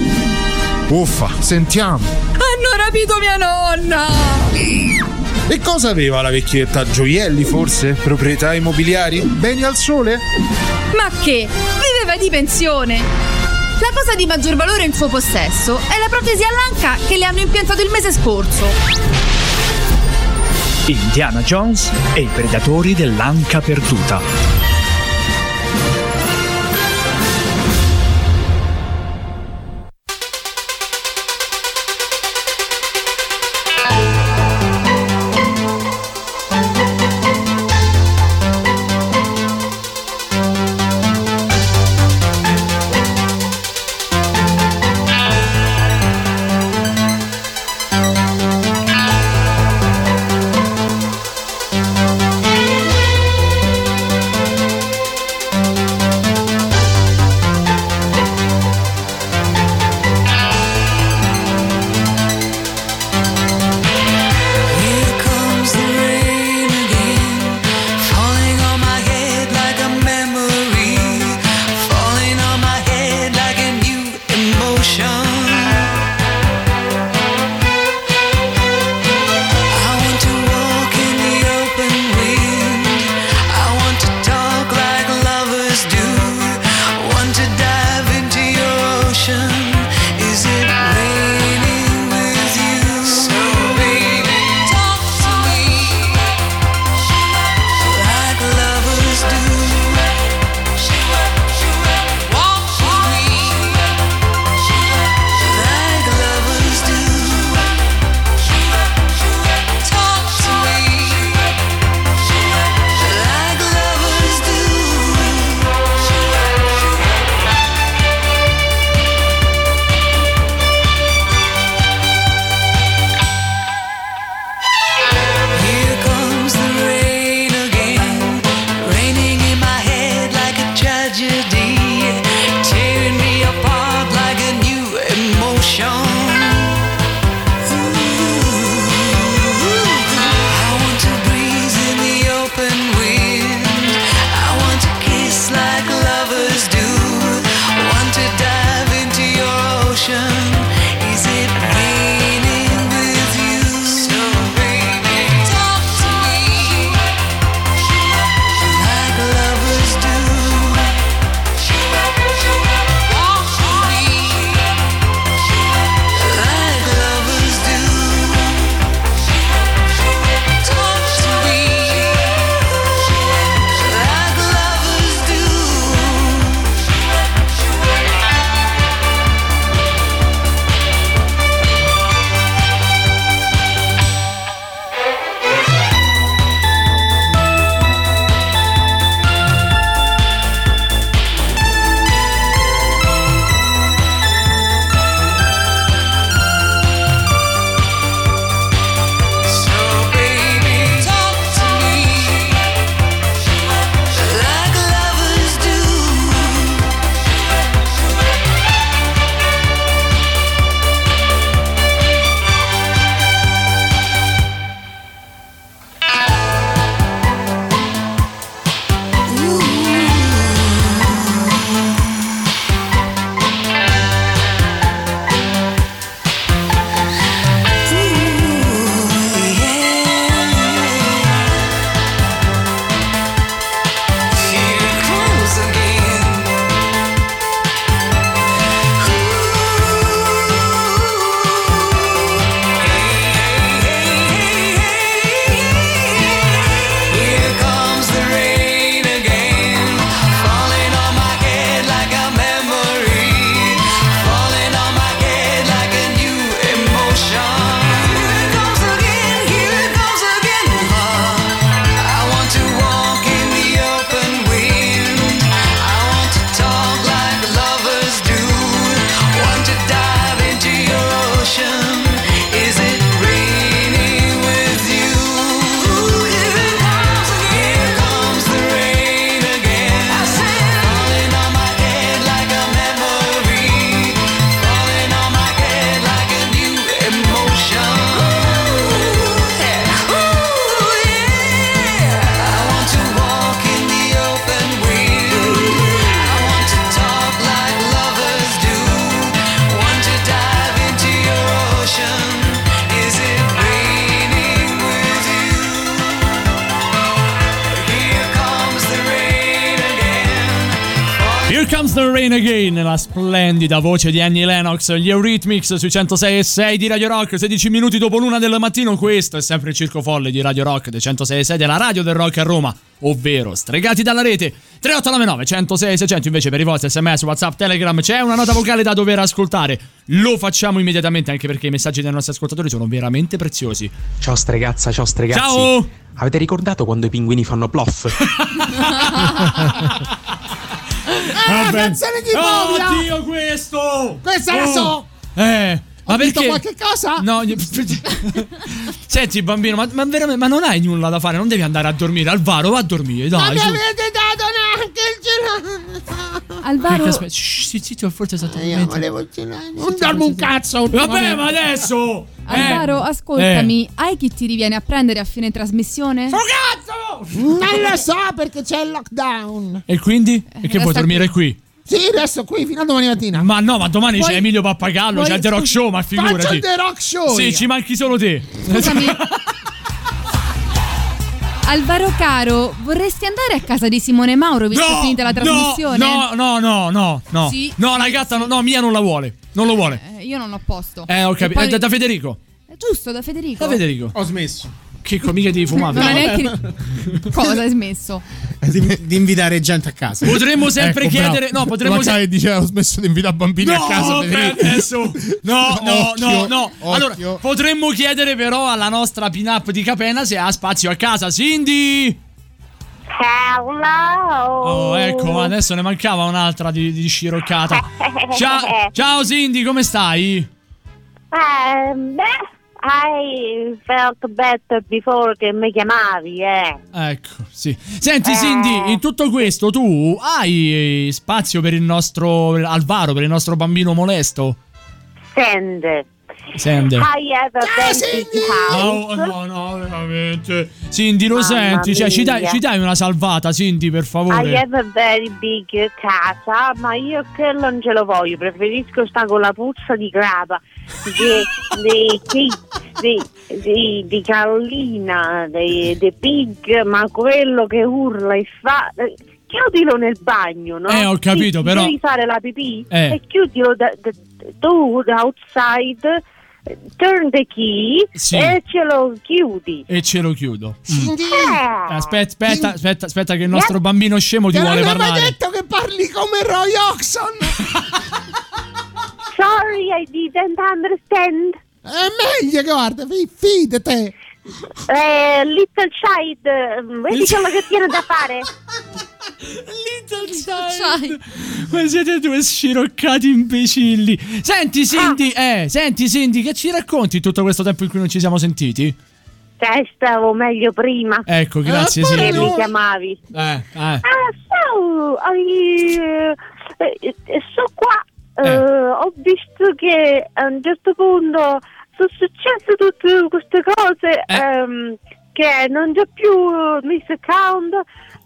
Uffa, sentiamo. Hanno rapito mia nonna! E cosa aveva la vecchietta? Gioielli, forse? Proprietà immobiliari? Beni al sole? Ma che? Viveva di pensione! La cosa di maggior valore in suo possesso è la protesi all'anca che le hanno impiantato il mese scorso. Indiana Jones e i predatori dell'anca perduta. Splendida voce di Annie Lennox, gli Eurythmics sui 106 e 6 di Radio Rock, 16 minuti dopo l'una del mattino, questo è sempre il circo folle di Radio Rock, dei 106 e 6 della Radio del Rock a Roma, ovvero stregati dalla rete, 3899 106 600 invece per i vostri sms, whatsapp, telegram, c'è una nota vocale da dover ascoltare, lo facciamo immediatamente anche perché i messaggi dei nostri ascoltatori sono veramente preziosi. Ciao stregazza, ciao stregazzi. Ciao! Avete ricordato quando i pinguini fanno ploff? <laughs> <laughs> Ah, canzone di Bobia! Oddio questo! Questa la Oh. so! Eh, ma Ho perché? qualche cosa? No, senti bambino, ma, ma veramente, ma non hai nulla da fare, non devi andare a dormire, Alvaro, va a dormire, dai. mi su. avete dato neanche il gelato! Alvaro, aspetta, shh, sì, zitto, forse Io esattamente. volevo il gelato. Non darmi un cazzo! Vabbè, ma adesso! Eh. Alvaro, ascoltami, hai chi ti riviene a prendere a fine trasmissione? Non lo so perché c'è il lockdown! E quindi? E che vuoi dormire qui? Sì, resto qui fino a domani mattina. Ma no, ma domani Poi- c'è Emilio Pappagallo, poi- c'è il The Rock Show, ma figurati. Faccio il The Rock Show! Sì, io. ci manchi solo te. Scusami. <laughs> Alvaro caro, vorresti andare a casa di Simone Mauro visto che è finita la trasmissione? No, no, no, no, no. Sì, no, la gatta, no, no, Mia non la vuole. Non lo vuole. Eh, io non ho posto. Eh, ho capito. poi- Eh, da, da Federico. È giusto, da Federico. Da Federico. Ho smesso. Che mica devi fumare. Però. neanche... <laughs> Cosa hai smesso? di, di invitare gente a casa. Potremmo sempre Ecco, chiedere. bravo. No, potremmo Ma sai, diceva ho smesso di invitare bambini No, a casa. beh, adesso. <laughs> No, no, Occhio, no, no. Allora, occhio. potremmo chiedere però alla nostra pin-up di Capena se ha spazio a casa. Cindy! Hello. Oh, ecco, adesso ne mancava un'altra di, di sciroccata. Ciao, ciao Cindy, come stai? Eh, beh, I felt better before che mi chiamavi, eh. Ecco, sì. Senti, Eh. Cindy, in tutto questo tu hai spazio per il nostro Alvaro, per il nostro bambino molesto? Send. Sende. I have a basic house. Oh, no, no, veramente. Cindy, lo Mamma senti? Cioè, ci dai, ci dai una salvata, Cindy, per I favore? have a very big casa, ma io che non ce lo voglio, preferisco stare con la puzza di grapa di, di, di, di, di Carolina, di, di Pig, ma quello che urla e fa... Chiudilo nel bagno, no? Eh, ho capito, Sì, però- Devi fare la pipì Eh. e chiudilo da, da- tu outside, turn the key Sì. e ce lo chiudi. E ce lo chiudo. Mm. Eh. Aspetta, aspetta, aspetta, aspetta, che il nostro bambino scemo ti Che vuole non hai mai parlare. detto che parli come Roy Oxon! <laughs> Sorry, I didn't understand. È meglio che guarda, fi- fidate! Eh, little child, eh, vedi quello che tiene da fare? Little child. Ma siete due sciroccati imbecilli. Senti, Cindy, eh, senti, Cindy, che ci racconti tutto questo tempo in cui non ci siamo sentiti? Cioè, stavo meglio prima. Ecco, grazie, Che Cindy. mi chiamavi. Eh, eh. Ah, so, I, eh, eh, so qua. Eh, ho visto che a un certo punto sono successe tutte queste cose ehm, che non c'è più Miss Account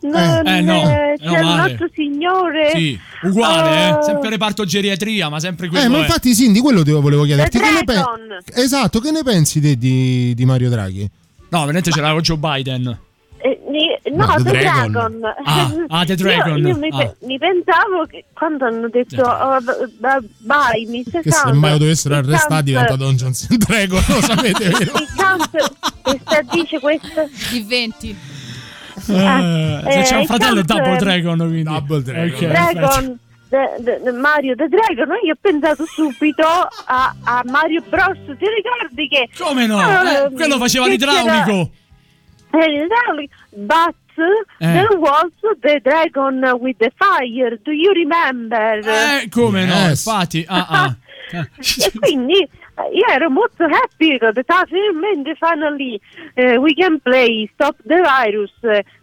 non Eh, no, eh, c'è il male. nostro signore Sì, uguale, eh. Eh, Sempre reparto geriatria, ma sempre quello Eh, ma infatti, Cindy, quello te lo volevo chiederti. Che ne pe- esatto, che ne pensi te di, di Mario Draghi? No, veramente ce l'aveva Joe Biden. Eh, no, No, The The, Dragon. Dragon. Ah, ah, The <laughs> Io- Dragon. Io, mi, Ah. mi pensavo che quando hanno detto oh, b- b- bye, Miss Che se mai dovessero arrestare diventa Dungeons <laughs> and Dragon, lo sapete, vero? Il questa dice questo Di 20. Eh, se c'è un eh, fratello è count, Double eh, Dragon, quindi. Double Dragon. Ok, Dragon the- the- the Mario The Dragon io ho pensato subito a, a Mario Bros ti ricordi che Come no? eh, Eh, quello faceva l'idraulico. c'era- l'idraulico but Eh. there was the dragon with the fire do you remember Eh, come no? Yes. Infatti, ah, ah. <laughs> e quindi eh, io ero molto happy che ah, finalmente finally eh, we can play stop the virus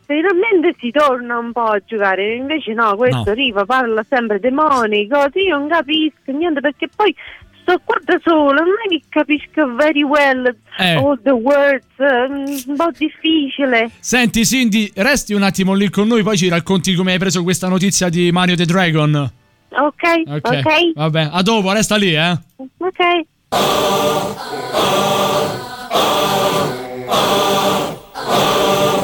finalmente si torna un po' a giocare invece no questo No. Riva parla sempre demoni cose io non capisco niente perché poi sto qua da sola non è che capisco very well Eh. all the words eh, un po' difficile Senti, Cindy, resti un attimo lì con noi, poi ci racconti come hai preso questa notizia di Mario the Dragon. ok Ok. ok Vabbè, a dopo, resta lì, eh. ok Darkness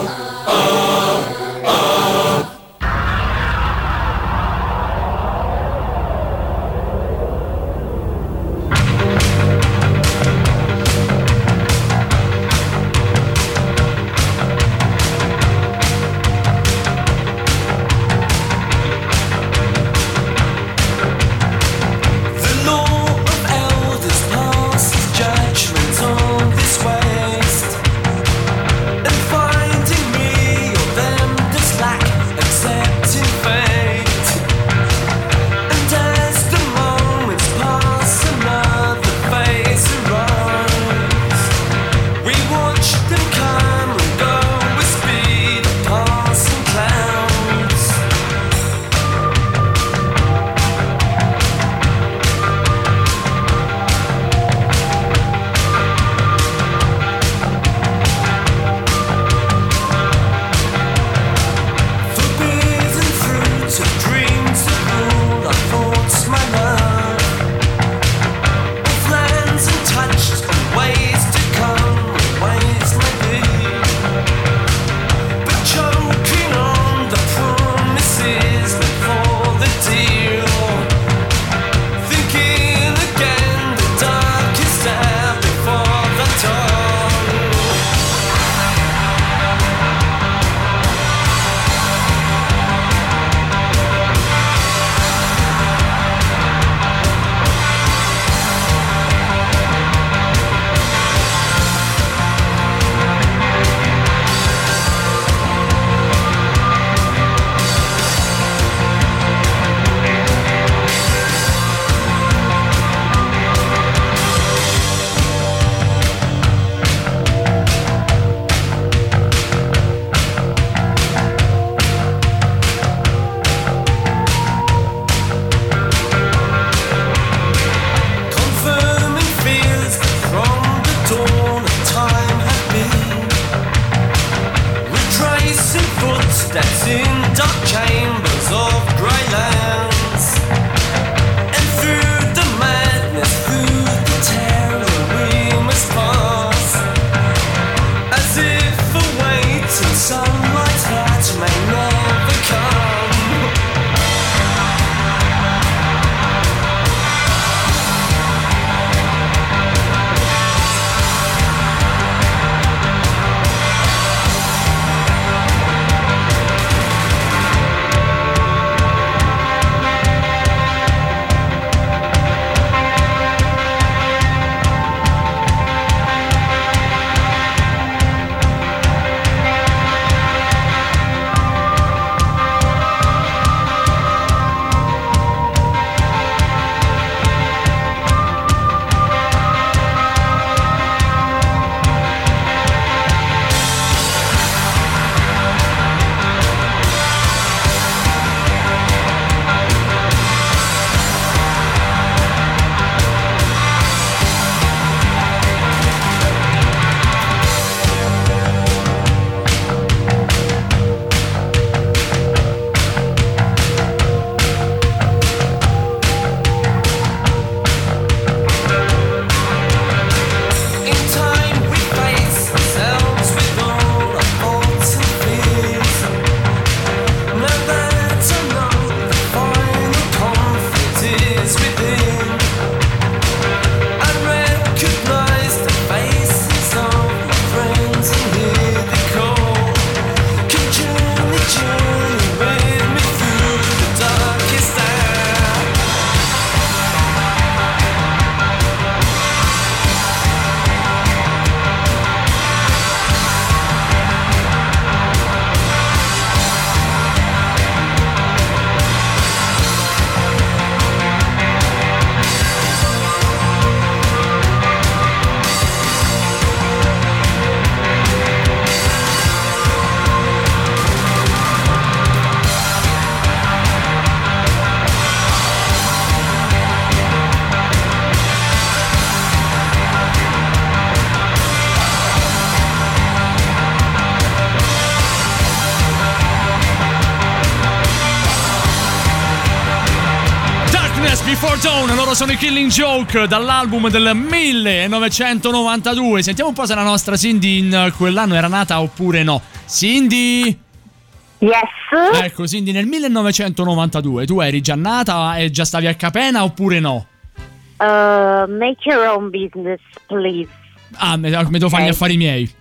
sono i Killing Joke dall'album del 1992. Sentiamo un po' se la nostra Cindy in quell'anno era nata oppure no. Cindy? Yes. Ecco, Cindy, nel 1992 tu eri già nata e già stavi a Capena oppure no? Uh, make your own business, please. Ah, me, me devo fare gli affari miei.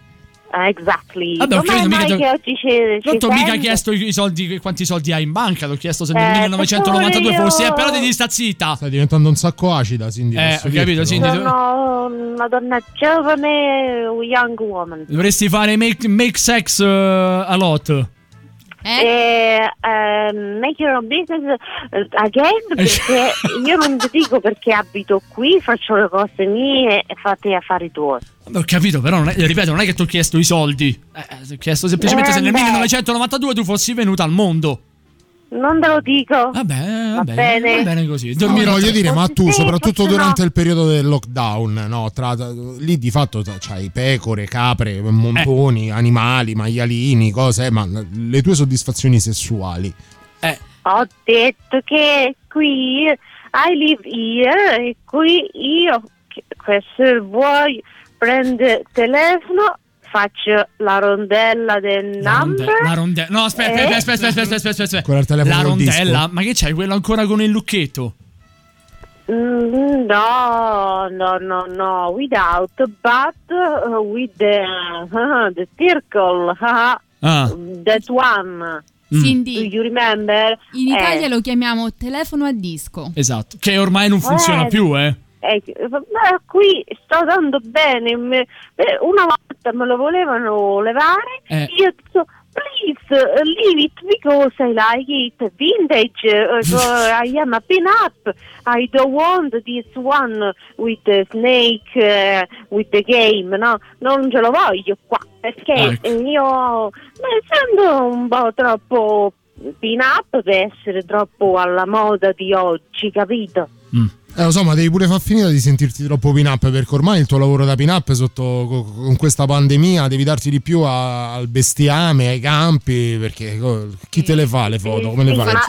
Uh, exactly. Vabbè, mica che oggi ci, ci Non ti ho mica chiesto i soldi, quanti soldi hai in banca, ti ho chiesto se nel Eh, 1992 per fossi. Eh, però devi sta zitta. Stai diventando un sacco acida, Cindy. Eh, ho capito. Cindy. Sono una donna giovane, young woman. Dovresti fare make, make sex uh, a lot. Eh, ehm, make your own business eh, again <laughs> perché io non ti dico perché abito qui, faccio le cose mie e fate gli affari tuoi. Ho capito, però, non è- ripeto, non è che ti ho chiesto i soldi. Eh, eh, ti ho chiesto semplicemente Eh, se nel beh. 1992 tu fossi venuta al mondo. Non te lo dico. Vabbè, va, bene. va bene così. No, Dormirò voglio dire, ma tu, Sì, soprattutto durante no. il periodo del lockdown, no? Tra, lì di fatto c'hai pecore, capre, montoni, animali, maialini, cose, eh, ma le tue soddisfazioni sessuali. Ho detto che qui I live here e qui io, che- se vuoi prende telefono, faccio la rondella del La ronde- number. la ronde- No, aspetta, Eh? aspetta, aspetta, aspetta, aspetta, aspetta, aspetta. La rondella? disco. Ma che c'hai quello ancora con il lucchetto? Mm, No, no, no, no, without, but uh, with the, uh, the circle, uh, <laughs> Ah. that one. Mm. Cindy. Do you remember? In Eh, Italia lo chiamiamo telefono a disco. Esatto. Che ormai non funziona Eh. più, eh. eh, ma qui sto andando bene. eh, una volta me lo volevano levare. Eh. Io ho detto, please uh, leave it because I like it vintage. uh, <laughs> I am a pin-up. I don't want this one with the snake, uh, with the game. No, non ce lo voglio qua perché Ecco. io mi sento un po' troppo pin-up per essere troppo alla moda di oggi, capito? Eh, lo so, ma devi pure far finita di sentirti troppo pin-up perché ormai il tuo lavoro da pin-up sotto co- con questa pandemia devi darti di più a- al bestiame, ai campi, perché chi te le fa le foto? Come le fai? ma,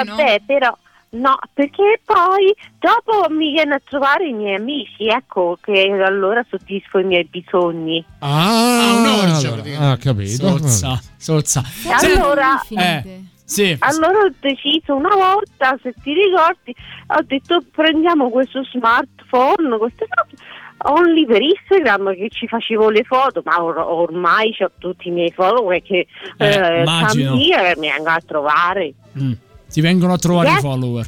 eh, Vabbè, però no, perché poi dopo mi viene a trovare i miei amici, ecco che allora soddisfo i miei bisogni. Ah, un'orgia, allora, ah, capito. Sozza, sozza. E allora, Eh, sì. allora ho deciso una volta, se ti ricordi, ho detto prendiamo questo smartphone, queste cose. Only per Instagram che ci facevo le foto, ma or- ormai ho tutti i miei follower che Eh, eh, e mi vengono a trovare. Mm. Ti vengono a trovare Yes. i follower.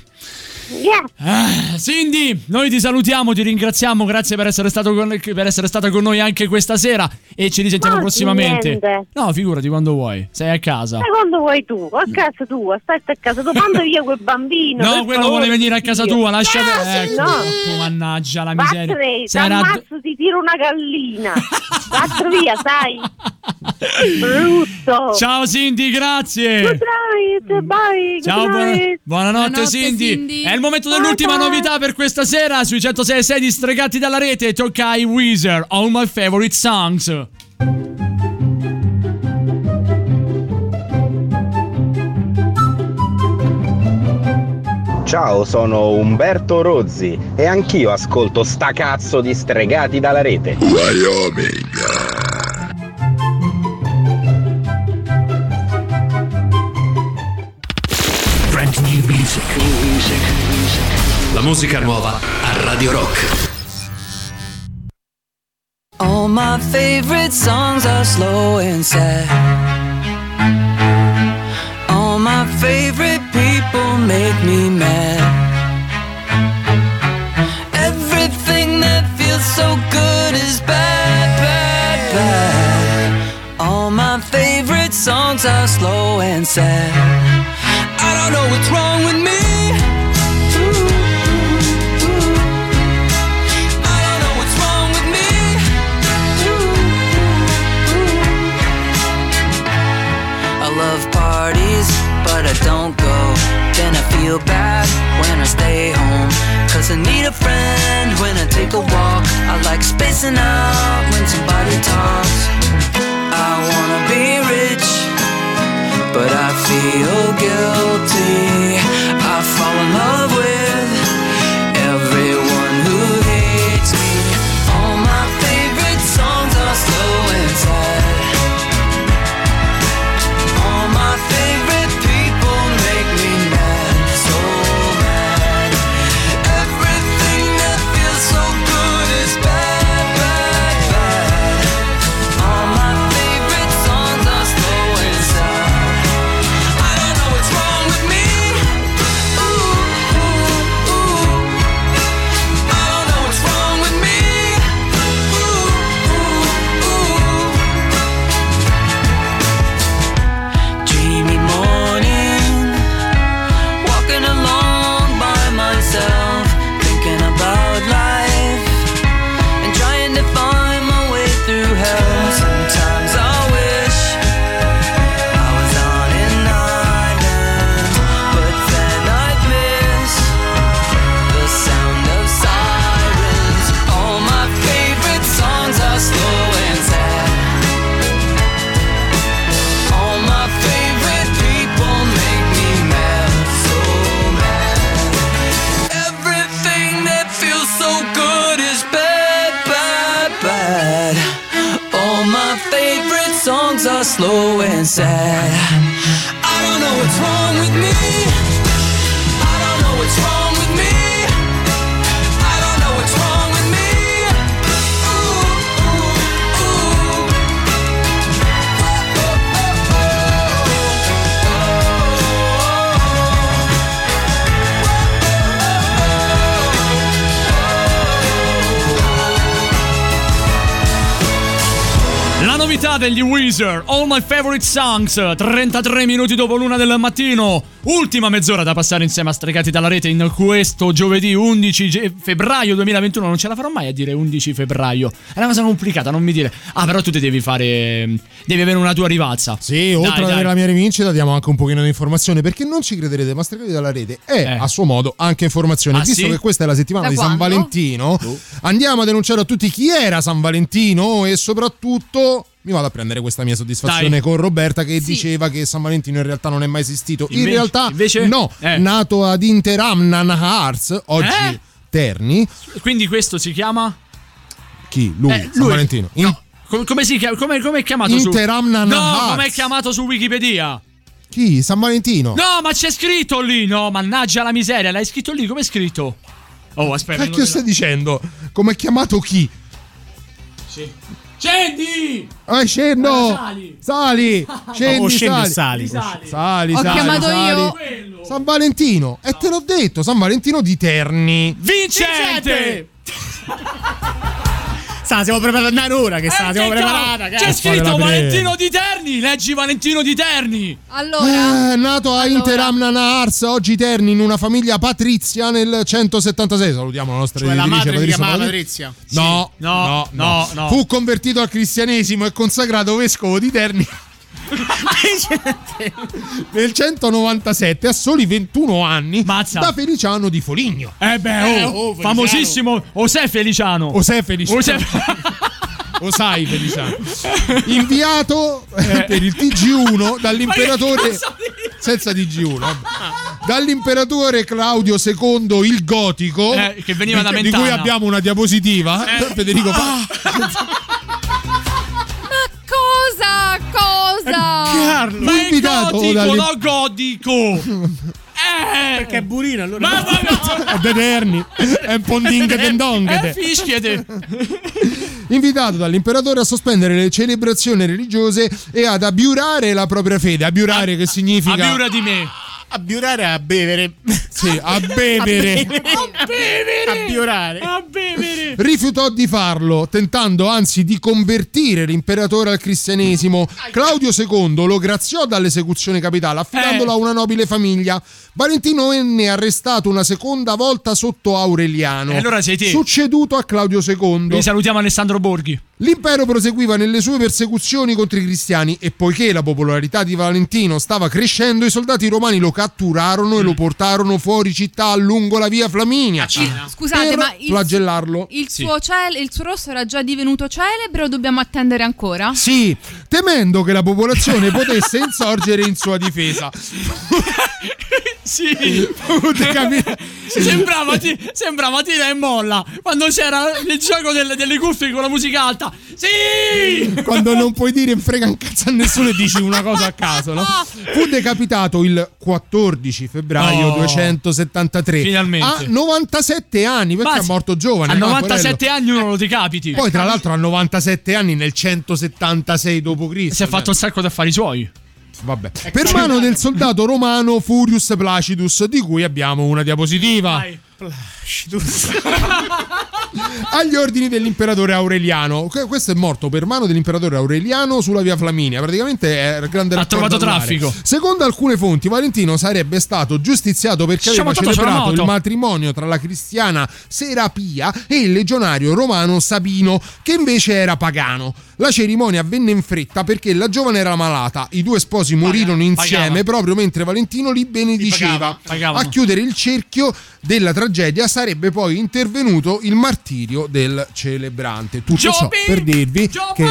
Yeah. Ah, Cindy, noi ti salutiamo, ti ringraziamo, grazie per essere, stato con, per essere stata con noi anche questa sera e ci risentiamo Ma prossimamente. niente. No, figurati quando vuoi, sei a casa. Ma quando vuoi tu? A casa tua, stai a casa tua, mando via quel bambino. No, quello favore, vuole venire a casa Dio. tua, lascia Ah, ecco, no. ecco, mannaggia la miseria. Vattene, Se era- t'ammazzo, ti tiro una gallina. Vattene via, sai. Brutto. Ciao Cindy, grazie. Good night, bye. Ciao, good buona- night. buonanotte, Cindy. È il momento dell'ultima novità per questa sera sui 106 di Stregati dalla rete. Tocca ai Weezer, All My Favorite Songs. Ciao, sono Umberto Rozzi e anch'io ascolto sta cazzo di stregati dalla rete. Brand musica nuova a Radio Rock. All my favorite songs are slow and sad. All my favorite people make me mad. Everything that feels so good is bad, bad, bad. All my favorite songs are slow and sad. I don't know what's wrong with me. Feel bad when I stay home. Cause I need a friend when I take a walk. I like spacing out when somebody talks. I wanna be rich, but I feel guilty. I fall in love with Favorite Songs, 33 minuti dopo l'una del mattino, ultima mezz'ora da passare insieme a Stregati dalla rete in questo giovedì 11 ge- febbraio 2021, non ce la farò mai a dire 11 febbraio, è una cosa complicata, non mi dire, ah però tu ti devi fare, devi avere una tua rivalsa. Sì, oltre Dai, ad avere la mia rivincita, diamo anche un pochino di informazione perché non ci crederete, ma Stregati dalla rete è a suo modo anche informazione. Eh. Ah, Visto sì? che questa è la settimana Da di San quando? Valentino, andiamo a denunciare a tutti chi era San Valentino e soprattutto mi vado a prendere questa mia soddisfazione Dai. con Roberta che diceva che San Valentino in realtà non è mai esistito. in Invece- realtà invece? no, Eh. nato ad Interamnan Hearts, oggi Eh? Terni. Quindi questo si chiama? Chi? Lui, Eh, San lui. Valentino. In- Come, come si chiama? Come, come è chiamato su? Interamnan No, come è chiamato su Wikipedia? Chi? San Valentino. No, ma c'è scritto lì, no, mannaggia la miseria, l'hai scritto lì, come è scritto? Oh, aspetta. Cacchio stai dicendo? Come è chiamato chi? Sì. Scendi! Ah, scendo! Sali. Sali! <laughs> Scendi, O scendi sali. o sali. Sali, Ho sali, chiamato sali. io. San Valentino. E te l'ho detto, San Valentino di Terni. Vincente! Sa, <laughs> siamo preparati da un'ora che sa, Eh, siamo che preparata. C'è scritto Valentino di Terni! Leggi Valentino di Terni! Allora, Eh, nato a Interamnana Ars, oggi Terni, in una famiglia patrizia nel 176. Salutiamo la nostra Cioè, la editrice madre si Patrizia chiamava Patrizia. Patrizia. No, Sì. No, no, no, no. Fu convertito al cristianesimo e consacrato vescovo di Terni <laughs> nel 197 a soli 21 anni da Feliciano di Foligno. Eh beh, oh, famosissimo José Feliciano. José Feliciano. José- Lo <laughs> sai, Feliciano. Inviato eh, per il TG1 dall'imperatore. Senza TG1. vabbè. Dall'imperatore Claudio II il Gotico. Eh, che veniva da di, di Mentana. cui abbiamo una diapositiva. Eh. Federico <laughs> Pa- Cosa? Ma è invitato gotico, no godico! <laughs> Eh! Perché è burino allora. Ma, ma- a Deterni. È un ponding <laughs> tendonghete. fischiete! Invitato dall'imperatore a sospendere le celebrazioni religiose e ad abiurare la propria fede. Abiurare che significa. Abiura di me! A biurare a bevere. <laughs> Sì, a <laughs> bevere. A bevere! A biurare. A bevere! rifiutò di farlo, tentando anzi di convertire l'imperatore al cristianesimo. Claudio II lo graziò dall'esecuzione capitale, affidandolo Eh. a una nobile famiglia. Valentino venne arrestato una seconda volta sotto Aureliano, E allora sei te. succeduto a Claudio II. Quindi salutiamo Alessandro Borghi. L'impero proseguiva nelle sue persecuzioni contro i cristiani e poiché la popolarità di Valentino stava crescendo, i soldati romani lo catturarono Mm. e lo portarono fuori città lungo la via Flaminia. Scusate, per ma il, flagellarlo. il suo cel- il suo rosso era già divenuto celebre o dobbiamo attendere ancora? Sì, temendo che la popolazione potesse insorgere in sua difesa. <laughs> Sì! <laughs> Sembrava, ti- sembrava tira e molla quando c'era il gioco delle, delle cuffie con la musica alta. Sì! Quando non puoi dire frega un cazzo a nessuno e dici una cosa a caso, no? <laughs> Fu decapitato il 14 febbraio Oh. 273 Finalmente. a 97 anni perché Ma è morto giovane. A no, 97 quello. anni uno lo decapiti. Poi tra l'altro a 97 anni nel 176 d.C. si è fatto un sacco di affari suoi. Vabbè. Per mano del soldato romano Furius Placidus, di cui abbiamo una diapositiva. Agli ordini dell'imperatore Aureliano. Que- Questo è morto per mano dell'imperatore Aureliano sulla via Flaminia. Praticamente è il grande Ha trovato traffico. Secondo alcune fonti, Valentino sarebbe stato giustiziato perché aveva celebrato il matrimonio tra la cristiana Serapia e il legionario romano Sabino, che invece era pagano. La cerimonia avvenne in fretta perché la giovane era malata. I due sposi morirono insieme pagava. proprio mentre Valentino li benediceva. pagava. A chiudere il cerchio della tragedia sarebbe poi intervenuto il martirio del celebrante. Tutto ciò Giopi! per dirvi che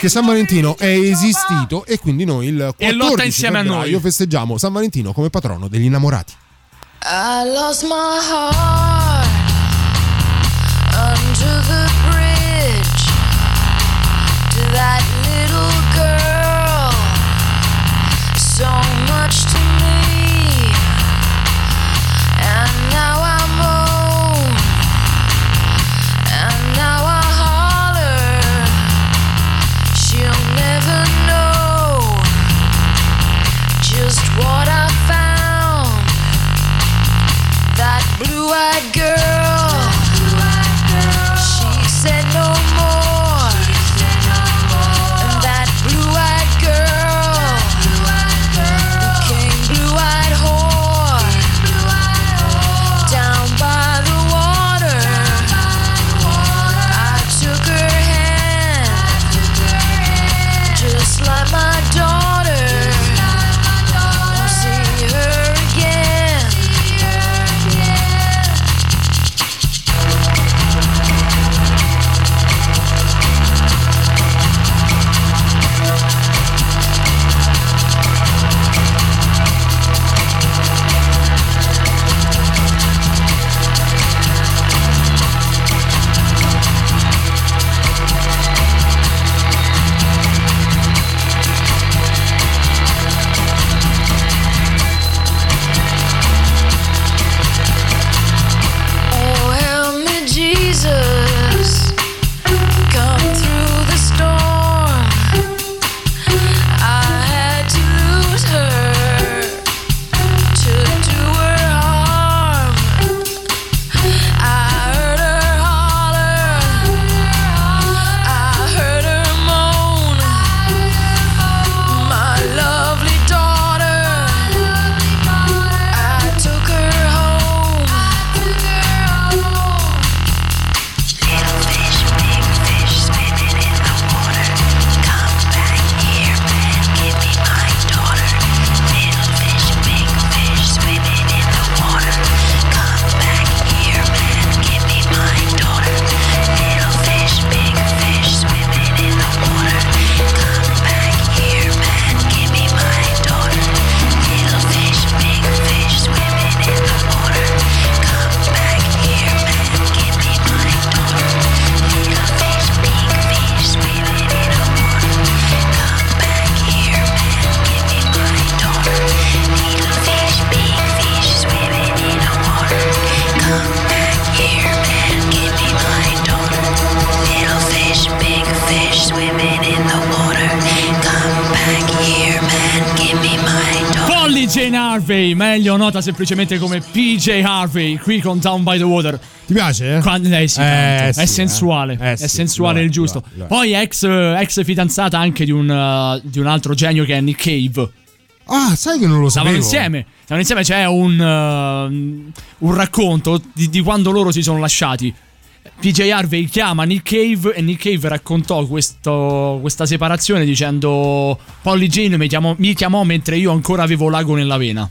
che San Valentino è esistito e quindi noi il 14 E lotta insieme a noi. febbraio festeggiamo San Valentino come patrono degli innamorati. I lost my heart nota semplicemente come PJ Harvey, qui con Down by the Water. Ti piace? Quando, eh sì, Eh, sì, è eh. sensuale, Eh è sensuale il giusto. lo è, lo è. Poi ex, ex fidanzata anche di un, uh, di un altro genio che è Nick Cave. Ah, sai che non lo Stavano sapevo. insieme, stavano insieme, c'è un, uh, un racconto di, di quando loro si sono lasciati. PJ Harvey chiama Nick Cave e Nick Cave raccontò questo- questa separazione dicendo Polly Jane mi chiamò, mi chiamò mentre io ancora avevo l'ago nella vena.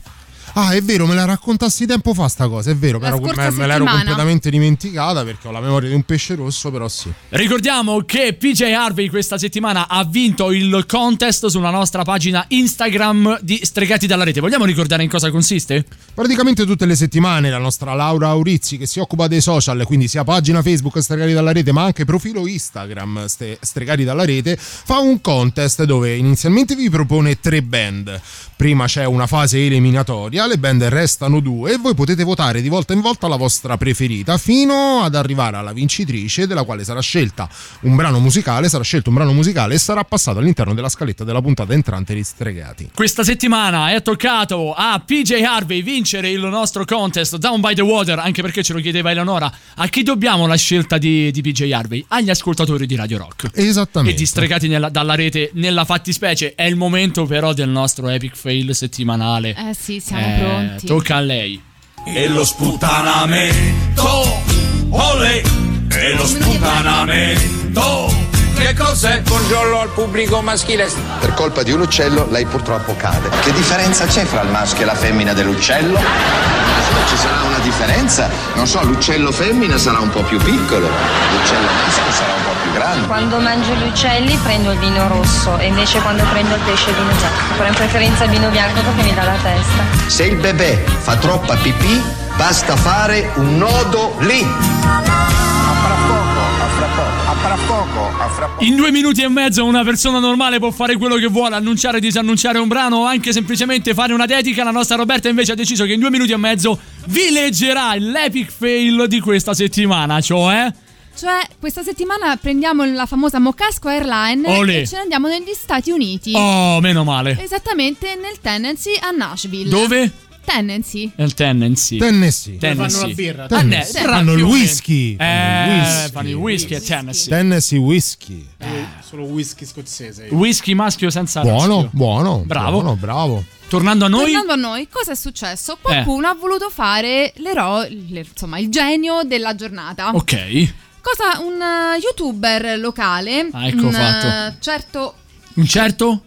Ah, è vero, me la raccontassi tempo fa sta cosa, è vero, La me, me- me l'ero completamente dimenticata perché ho la memoria di un pesce rosso, però sì. Ricordiamo che PJ Harvey questa settimana ha vinto il contest sulla nostra pagina Instagram di Stregati dalla Rete. Vogliamo ricordare in cosa consiste? Praticamente tutte le settimane la nostra Laura Aurizzi che si occupa dei social, quindi sia pagina Facebook Stregati dalla Rete ma anche profilo Instagram Stregati dalla Rete, fa un contest dove inizialmente vi propone tre band. Prima c'è una fase eliminatoria, le band restano due e voi potete votare di volta in volta la vostra preferita fino ad arrivare alla vincitrice della quale sarà scelta un brano musicale, sarà scelto un brano musicale e sarà passato all'interno della scaletta della puntata entrante di Stregati. Questa settimana è toccato a PJ Harvey vincere il nostro contest Down by the Water, anche perché ce lo chiedeva Eleonora. A chi dobbiamo la scelta di, di PJ Harvey? Agli ascoltatori di Radio Rock. Esattamente. E distregati nella- dalla rete nella fattispecie. È il momento però del nostro epic fail settimanale. Eh sì, siamo Eh, pronti. Tocca a lei. E lo sputtanamento, olè, e lo sputtanamento, che cos'è? Buongiorno al pubblico maschile. Per colpa di un uccello lei purtroppo cade. Che differenza c'è fra il maschio e la femmina dell'uccello? Ci sarà una differenza? Non so, l'uccello femmina sarà un po' più piccolo, l'uccello maschio sarà un po' più grande. Quando mangio gli uccelli prendo il vino rosso e invece quando prendo il pesce il vino giallo. Però in preferenza il vino bianco perché mi dà la testa. Se il bebè fa troppa pipì, basta fare un nodo lì. In due minuti e mezzo una persona normale può fare quello che vuole, annunciare, disannunciare un brano o anche semplicemente fare una dedica. La nostra Roberta invece ha deciso che in due minuti e mezzo vi leggerà l'epic fail di questa settimana, cioè... Cioè, questa settimana prendiamo la famosa Mocasco Airline Olè. e ce ne andiamo negli Stati Uniti. Oh, meno male. Esattamente nel Tennessee a Nashville. Dove? Tennessee. Nel Tennessee. Tennessee. Tennessee. fanno la birra. Ne- Tennessee. Fanno il whisky. Eh, Fanno il whisky. a Tennessee. Tennessee whisky. Solo whisky scozzese. Whisky maschio senza Buono, raschio. buono. Bravo. Buono, bravo. Tornando a noi, Tornando a noi, cosa è successo? Qualcuno ha voluto fare l'eroe, le- insomma, il genio della giornata. ok. Cosa un eh, youtuber locale, Ah, ecco un fatto. eh, certo Un certo?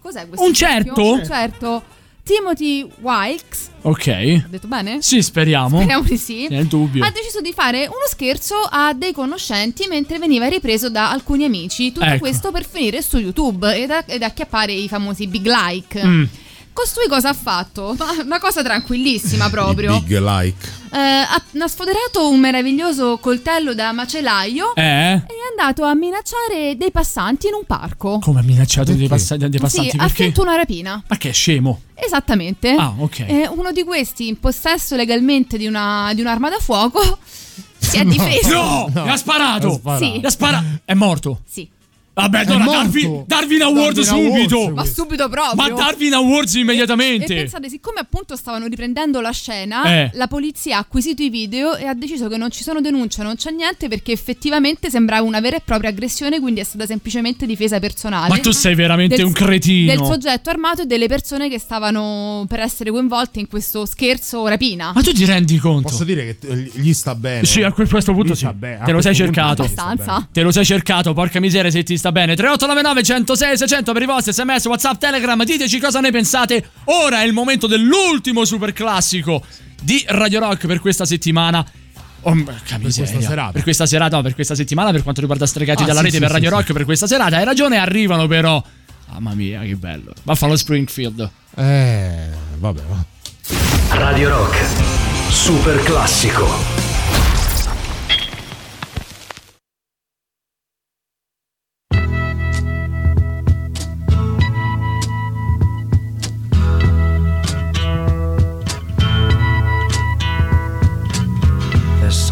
Cos'è questo? Un certo? Un certo Timothy Wilkes, Ok. ho detto bene? Sì, speriamo. Speriamo di sì. Nel dubbio. Ha deciso di fare uno scherzo a dei conoscenti mentre veniva ripreso da alcuni amici. Tutto Ecco. questo per finire su YouTube ed, ed acchiappare i famosi big like. Mm. Costui cosa ha fatto? Ma <laughs> Una cosa tranquillissima proprio. Big like. Eh, ha, sfoderato un meraviglioso coltello da macellaio Eh? e è andato a minacciare dei passanti in un parco. Come ha minacciato dei, passa- dei passanti? sì, ha finto una rapina. Ma che è scemo? Esattamente. Ah, ok. Eh, uno di questi, in possesso legalmente di, una, di un'arma da fuoco, <laughs> si è difeso. No, gli ha sparato. Sì. Ha sparato. È morto. Sì. Vabbè, allora morto. Darwin, Darwin Award Darwin subito. Awards, Ma subito proprio. Ma Darwin Awards E immediatamente. pensate, siccome appunto stavano riprendendo la scena, Eh. la polizia ha acquisito i video e ha deciso che non ci sono denunce, non c'è niente perché effettivamente sembrava una vera e propria aggressione, quindi è stata semplicemente difesa personale. Ma tu sei veramente Del- un cretino. Del soggetto armato e delle persone che stavano per essere coinvolte in questo scherzo o rapina. Ma tu ti rendi conto? Posso dire che gli sta bene. Sì, a quel- questo punto Gli sì. sta bene, a Te lo sei cercato. Abbastanza. Te lo sei cercato, porca miseria se ti sta bene. 3899 106 600 per i vostri sms, whatsapp, telegram. Diteci cosa ne pensate. Ora è il momento dell'ultimo super classico di Radio Rock per questa settimana. Oh, miseria. questa serata. Per questa serata, no, per questa settimana, per quanto riguarda Stregati Ah, dalla sì, rete sì, per Radio sì. Rock per questa serata. Hai ragione, arrivano però. Mamma mia, che bello. Buffalo Springfield. Eh, vabbè, va. Radio Rock. Super classico.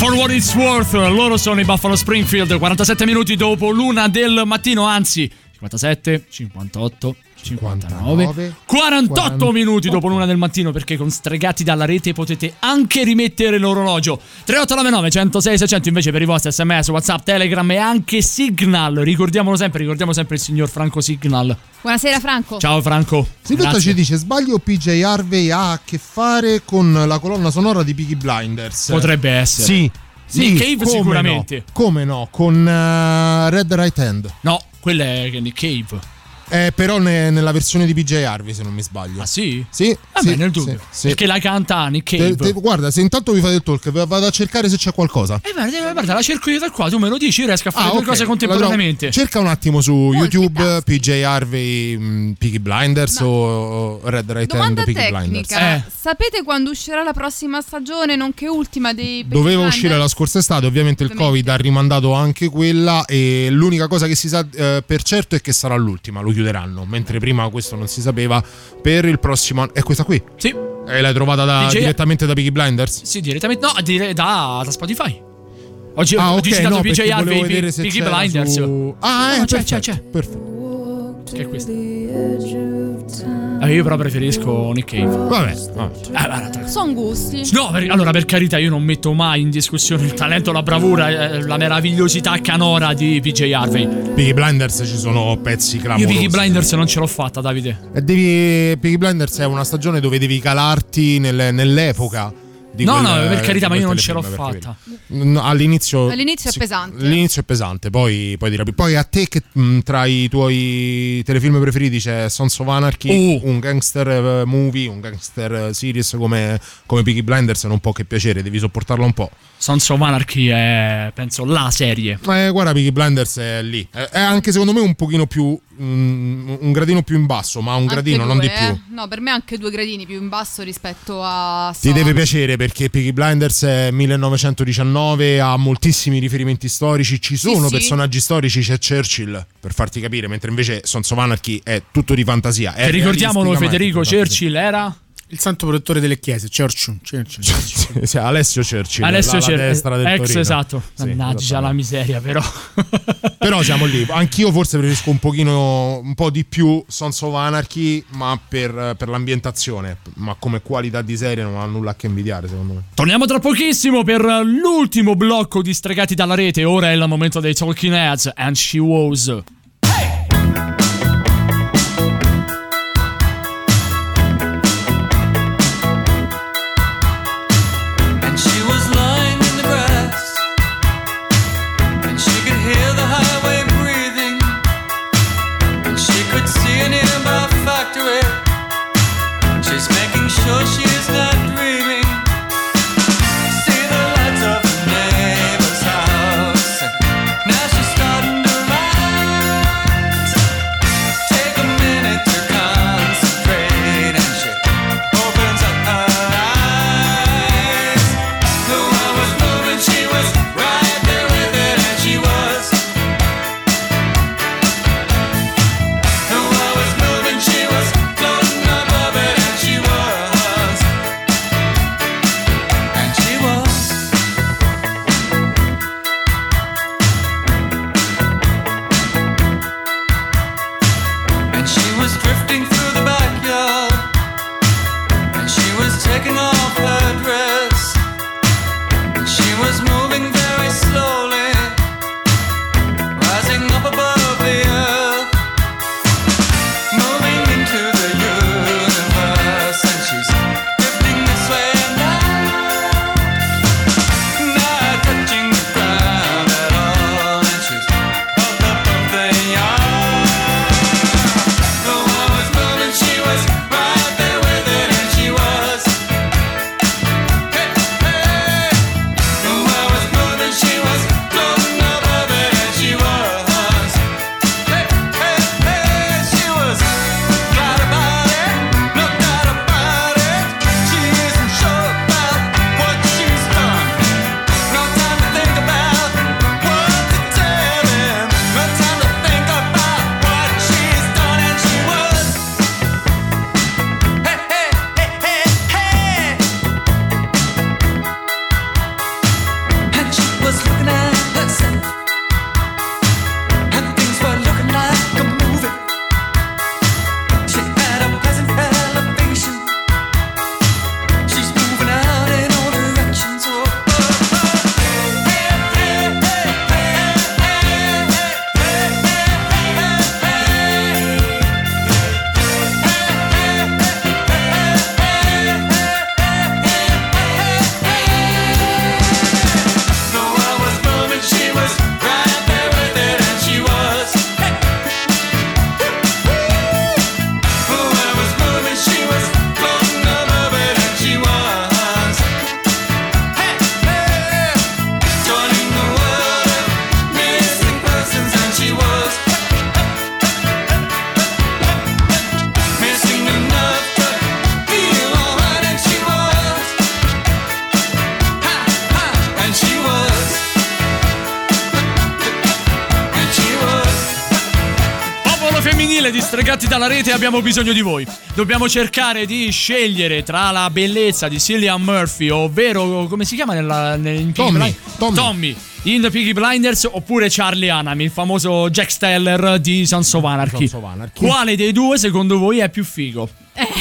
For what it's worth, loro sono i Buffalo Springfield, 47 minuti dopo l'una del mattino, anzi 57, 58, 59, 48 minuti dopo l'una del mattino perché con Stregati dalla rete potete anche rimettere l'orologio. 3899 106 600 invece per i vostri sms, whatsapp, telegram e anche signal. Ricordiamolo sempre, ricordiamo sempre il signor Franco Signal. Buonasera Franco. ciao Franco. Silvetta ci dice sbaglio PJ Harvey ha a che fare con la colonna sonora di Piggy Blinders. Potrebbe essere. Sì, sì Nick Cave come sicuramente. no, come no con eh, Red Right Hand. No quella è Nick Cave Eh, però ne- nella versione di PJ Harvey se non mi sbaglio ah sì? Sì, Vabbè, sì, nel dubbio. sì, sì. Perché la canta Nick Te- Cave. te- guarda, se intanto vi fate il talk, vado a cercare se c'è qualcosa. Eh, guarda, guarda, la cerco io da qua, tu me lo dici, io riesco a fare Ah, due ok, cose contemporaneamente. trovo. Cerca un attimo su YouTube PJ Harvey mh, Piggy Blinders o Red Right Domanda Hand Piggy Blinders. tecnica. Sapete quando uscirà la prossima stagione, nonché ultima dei Peaky Doveva Blinders? uscire la scorsa estate, ovviamente il Covid ha rimandato anche quella e l'unica cosa che si sa eh, per certo è che sarà l'ultima, lo chiuderanno, mentre prima questo non si sapeva per il prossimo anno. È questa qui? Sì. E l'hai trovata da- direttamente da Piggy Blinders? Sì, direttamente. No, dire- da, da Spotify. Oggi Ah, ho ok, digitato no, PJ Harvey, Piggy c'era Blinders. su- Ah, No, eh, c'è, c'è, perfetto, c'è. Perfetto. Che è questo? Eh, io però preferisco Nick Cave. Vabbè, Eh, guarda, Sono gusti. No, per- allora per carità io non metto mai in discussione il talento, la bravura, eh, la meravigliosità canora di PJ Harvey. Piggy Blinders ci sono pezzi Io clamorosi. Piggy Blinders non ce l'ho fatta, Davide. E devi, Piggy Blinders è una stagione dove devi calarti nel- nell'epoca. Di No, quel- no, per carità, ma io non ce l'ho fatta. No, all'inizio, All'inizio è pesante. All'inizio è pesante, poi, poi, dirà- poi a te che mh, tra i tuoi telefilm preferiti c'è Sons of Anarchy, Oh. un gangster eh, movie, un gangster eh, series come, come Piggy Blinders non può che piacere, devi sopportarlo un po'. Sons of Anarchy è, penso, la serie. Eh, guarda, Piggy Blinders è lì. È, è anche secondo me un pochino più. Mm, un gradino più in basso, ma un Anche gradino, non due, di più. eh. No, per me anche due gradini più in basso rispetto a. Ti deve piacere perché Peaky Blinders è 1919, ha moltissimi riferimenti storici, ci sono sì. personaggi storici, c'è Churchill per farti capire, mentre invece Sons of Anarchy è tutto di fantasia. È ricordiamolo, Federico. Churchill era. Il santo protettore delle chiese, Churchill. Churchill. Sì, Alessio Churchill, Alessio la, la Churchill, destra del ex Torino. esatto. Sì, Mannaggia la miseria, però. <laughs> Però siamo lì. Anch'io forse preferisco un pochino, un po' di più Sons of Anarchy, ma per, per l'ambientazione. Ma come qualità di serie non ha nulla a che invidiare, secondo me. Torniamo tra pochissimo per l'ultimo blocco di Stregati dalla rete. Ora è il momento dei Talking Heads and She Was. Dalla rete abbiamo bisogno di voi. Dobbiamo cercare di scegliere tra la bellezza di Cillian Murphy, ovvero come si chiama nella, nel, Tommy, Blind- Tommy. in The Peaky Blinders oppure Charlie Hunnam, il famoso Jack Steller di Sons of Anarchy. Sons of Anarchy. Quale dei due secondo voi è più figo?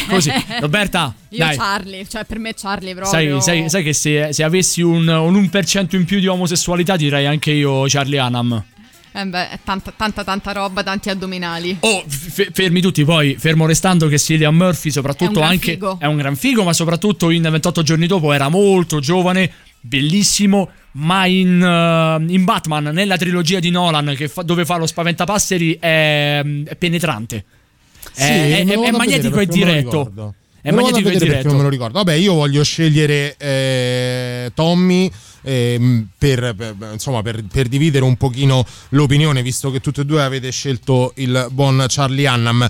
Così, Roberta, <laughs> Io dai. Charlie, cioè per me Charlie Sai, proprio. sai- sai che se, se avessi un, un 1% in più di omosessualità direi anche io Charlie Hunnam. Eh beh, tanta, tanta, tanta roba, tanti addominali. Oh, f- fermi tutti, poi fermo restando che Cillian Murphy soprattutto È un gran anche figo. è un gran figo, ma soprattutto in 28 giorni dopo era molto giovane, bellissimo, ma in, eh, in Batman, nella trilogia di Nolan che fa- dove fa lo spaventapasseri è, è penetrante. Sì, è, è- è magnetico e diretto. È magnetico e diretto. non me lo ricordo. Vabbè, io voglio scegliere eh, Tommy ehm, per, per- insomma, per, per dividere un pochino l'opinione, visto che tutti e due avete scelto il buon Charlie Hunnam.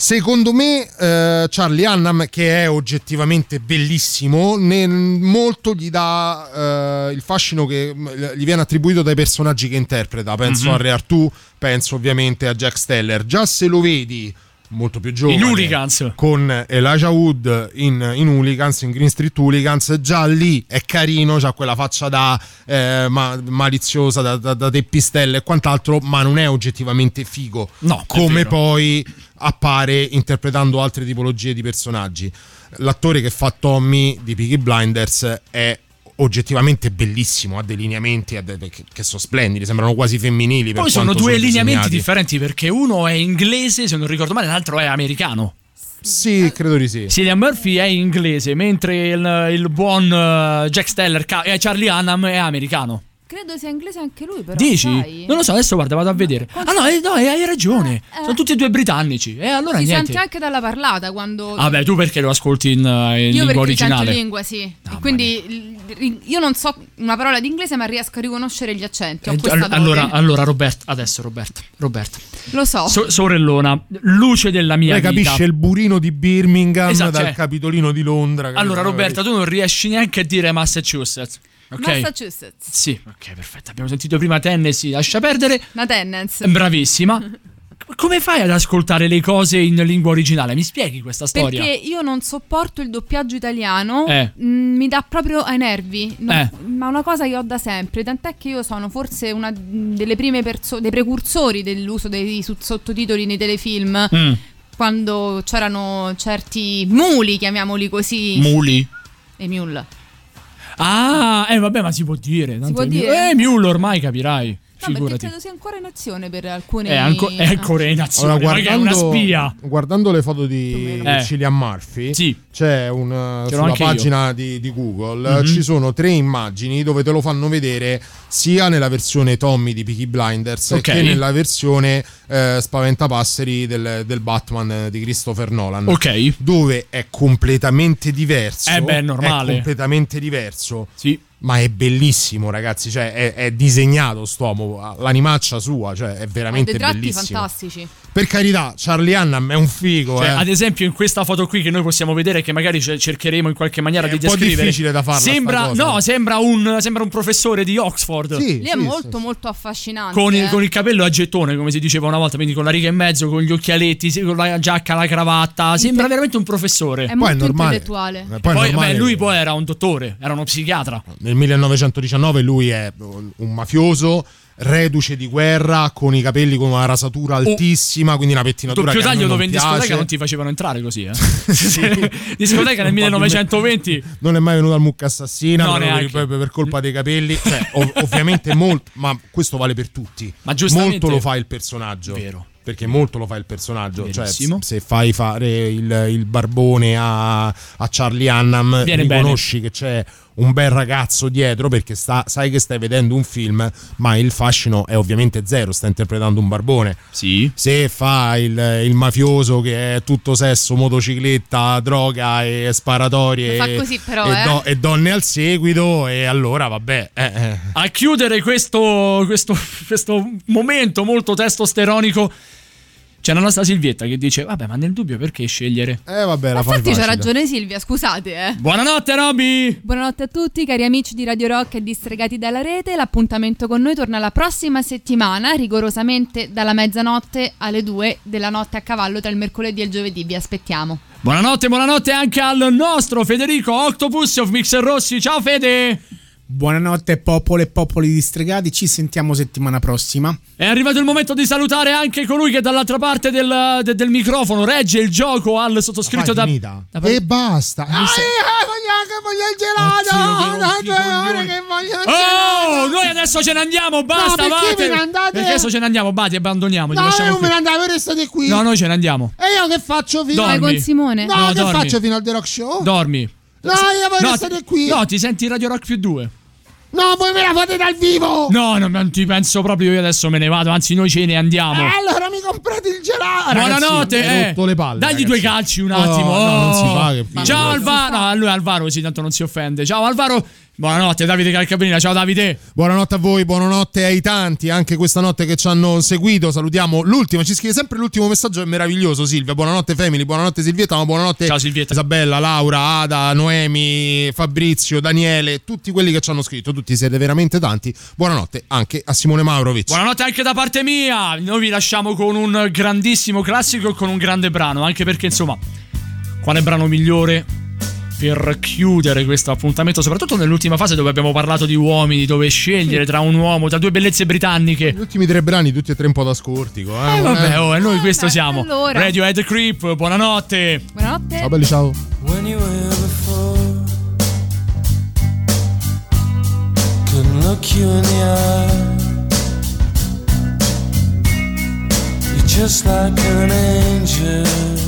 Secondo me eh, Charlie Hunnam, che è oggettivamente bellissimo, molto gli dà eh, il fascino che mm, gli viene attribuito dai personaggi che interpreta. Penso Mhm. a Re Artù, penso ovviamente a Jack Steller. Già se lo vedi molto più giovane In Hooligans. con Elijah Wood in, in Hooligans, in Green Street Hooligans, già lì è carino, c'ha quella faccia da eh, ma- maliziosa, da, da, da teppistelle e quant'altro, ma non è oggettivamente figo. No, come poi appare interpretando altre tipologie di personaggi. L'attore che fa Tommy di Peaky Blinders è oggettivamente bellissimo, ha dei lineamenti che, sono splendidi, sembrano quasi femminili. Poi sono due lineamenti disegnati. differenti perché uno è inglese, se non ricordo male, l'altro è americano. Sì, credo di sì. Cillian Murphy è inglese, mentre il, il buon eh, Jack Steller, eh, Charlie Hunnam, è americano. Credo sia inglese anche lui, però. Dici? sai? Non lo so, adesso guarda, vado a vedere. Ah no, eh, no, eh, hai ragione. Sono tutti e due britannici. E allora Si niente. sente anche dalla parlata quando. Vabbè, tu perché lo ascolti in, eh, in Io lingua originale? lingua, sì. E quindi l- io non so una parola di inglese, ma riesco a riconoscere gli accenti. Eh, all- allora, allora, Roberto, adesso Roberto, Roberto. Lo so. So- sorellona, luce della mia Lei vita. capisce il burino di Birmingham Esatto, dal cioè- capitolino di Londra. Allora? Roberta, tu non riesci neanche a dire Massachusetts. Ok? Massachusetts. Sì, ok, perfetto. Abbiamo sentito prima Tennessee, lascia perdere. Una tendenza. Bravissima. <laughs> Come fai ad ascoltare le cose in lingua originale? Mi spieghi questa storia? Perché io non sopporto il doppiaggio italiano, Eh. mm, mi dà proprio ai nervi. Non- Eh. Ma una cosa che ho da sempre, tant'è che io sono forse una delle prime persone, dei precursori dell'uso dei sottotitoli nei telefilm. Mm. Quando c'erano certi muli, chiamiamoli così. Muli. E mule. Ah, eh vabbè, ma si può dire. tanto può dire? Eh, Mule ormai capirai. No, perché Figurati. credo sia ancora in azione per alcune. È, anco- è ancora in azione, Allora, che è una spia. guardando le foto di Eh. Cillian Murphy, c'è un, l'ho sulla pagina di, di Google Mhm. ci sono tre immagini dove te lo fanno vedere sia nella versione Tommy di Peaky Blinders Ok. che nella versione eh, Spaventapasseri del, del Batman eh, di Christopher Nolan. Ok. Dove è completamente diverso. Eh beh, è normale. completamente diverso. Sì. Ma è bellissimo, ragazzi. Cioè, è, è disegnato st'uomo. ha L'animaccia sua, cioè, è Ha veramente dei tratti bellissimo. fantastici. Per carità, Charlie Hunnam è un figo. Cioè, eh. ad esempio, in questa foto qui che noi possiamo vedere, che magari ce- cercheremo in qualche maniera di un po' descrivere. difficile da farla Sembra, no, sembra un, sembra un professore di Oxford. Lì è molto, molto affascinante. Con il, eh. con il capello a gettone, come si diceva una volta, quindi con la riga in mezzo, con gli occhialetti, sì, con la giacca, la cravatta. Sembra veramente un professore. È molto intellettuale. Poi è Poi, normale. beh, lui poi era un dottore, era uno psichiatra. Nel 1919 lui è un mafioso reduce di guerra con i capelli con una rasatura altissima, quindi una pettinatura Doppio taglio dove in discoteca non ti facevano entrare così, eh. <laughs> discoteca nel <laughs> 1920. Non è mai venuto al mucca assassina No, per, per- colpa dei capelli. Cioè, ov- ovviamente molto, ma questo vale per tutti. Ma molto lo fa il personaggio. Vero. Perché molto lo fa il personaggio. Cioè, Verissimo. se fai fare il, il barbone a, a Charlie Viene riconosci che c'è un bel ragazzo dietro perché sta- sai che stai vedendo un film, ma il fascino è ovviamente zero, sta interpretando un barbone. Sì. Se fa il, il mafioso che è tutto sesso, motocicletta, droga e sparatorie fa e, così però, e eh. do- e donne al seguito, e allora vabbè. eh, eh. A chiudere questo, questo, questo momento molto testosteronico, C'è la nostra Silvietta che dice: Vabbè, ma nel dubbio perché scegliere? Eh, vabbè, la Infatti c'ha ragione Silvia, scusate eh. Buonanotte, Robby! Buonanotte a tutti, cari amici di Radio Rock e distregati dalla rete. L'appuntamento con noi torna la prossima settimana, rigorosamente dalla mezzanotte alle 2 della notte a cavallo tra il mercoledì e il giovedì. Vi aspettiamo. Buonanotte, buonanotte anche al nostro Federico Octopus of Mixer Rossi. Ciao Fede! Buonanotte popolo e popoli distregati, ci sentiamo settimana prossima. È arrivato il momento di salutare anche colui che dall'altra parte del, de- del microfono regge il gioco al sottoscritto da, da- E basta. Ah, io voglio che voglio il gelato! Da due ore che voglio il Oh, gelato! noi adesso ce ne andiamo, basta, No, perché ve ne andate? Perché adesso ce ne andiamo, Bati, abbandoniamo, No, lasciamo io qui. me ne andavo, restate qui! No, noi ce ne andiamo. E io che faccio fino Dormi. Vai con Simone. No, No, che dormi. faccio fino al The Rock Show? Dormi. No, io voglio No, restare qui! No, ti senti Radio Rock più 2. No, voi me la fate dal vivo! No, no, non ti penso proprio, io adesso me ne vado, anzi noi ce ne andiamo. Eh, allora mi comprate il gelato! Buonanotte, eh. le palle, Dagli ragazzi. due calci un Oh, attimo. no, non si oh. fa, che. Ciao Alvaro. No, lui Alvaro, sì, tanto non si offende. Ciao Alvaro. Buonanotte, Davide Calcabrina. Ciao Davide. Buonanotte a voi, buonanotte ai tanti, anche questa notte che ci hanno seguito. Salutiamo l'ultimo, ci scrive sempre l'ultimo messaggio, è meraviglioso Silvia. Buonanotte Family, buonanotte Silvietta, ma buonanotte Ciao Silvietta. Isabella, Laura, Ada, Noemi, Fabrizio, Daniele, tutti quelli che ci hanno scritto, tutti siete veramente tanti. Buonanotte anche a Simone Maurovic. Buonanotte anche da parte mia. Noi vi lasciamo con un grandissimo classico e con un grande brano, anche perché insomma, quale brano migliore per chiudere questo appuntamento, soprattutto nell'ultima fase dove abbiamo parlato di uomini, dove scegliere tra un uomo, tra due bellezze britanniche. Gli ultimi tre brani, tutti e tre un po' da scortico. Eh, Eh vabbè, oh, e noi questo siamo. allora. Radiohead Creep, buonanotte. Buonanotte. Ciao belli, ciao. when you were before. Couldn't look you in the eye. You're just like an angel.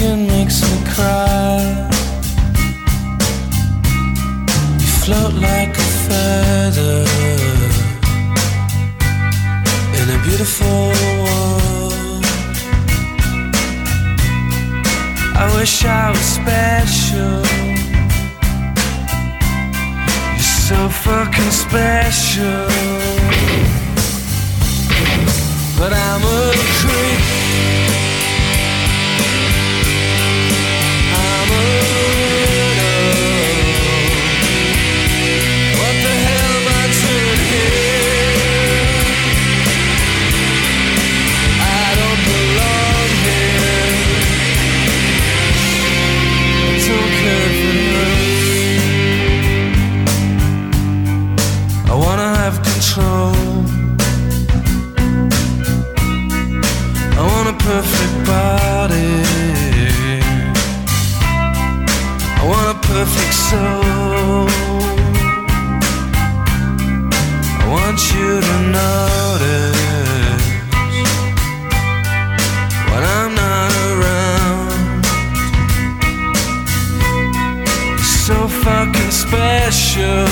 Skin makes me cry. You float like a feather in a beautiful world. I wish I was special. You're so fucking special. But I'm a creep. Soul. I want you to notice when I'm not around. So fucking special.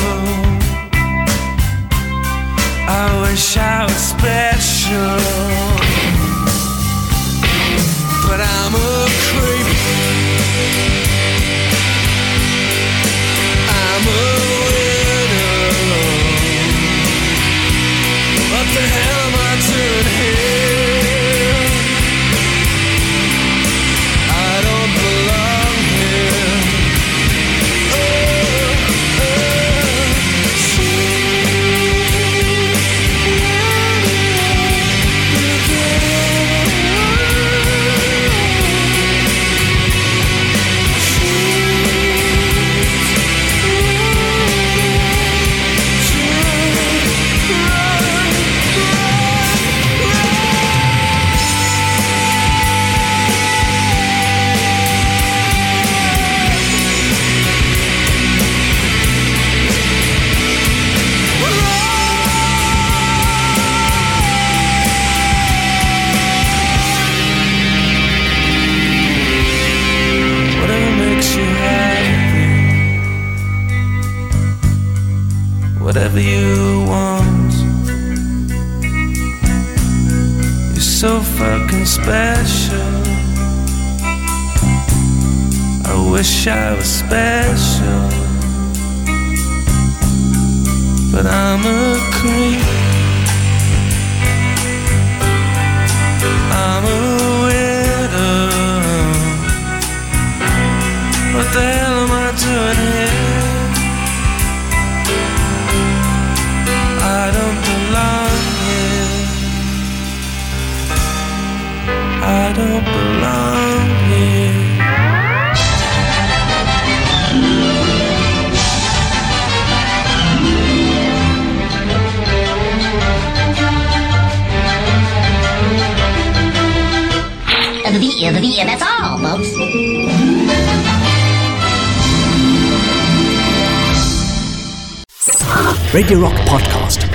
I wish I was special. Wish I was special. But I'm a creep. I'm a widow. What the hell am I doing here? I don't belong here. I don't belong Via, via, that's all, folks. Radio Rock Podcast.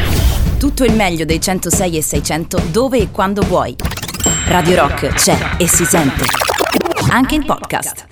Tutto il meglio dei 106 e 600 dove e quando vuoi. Radio Rock c'è e si sente. Anche in podcast.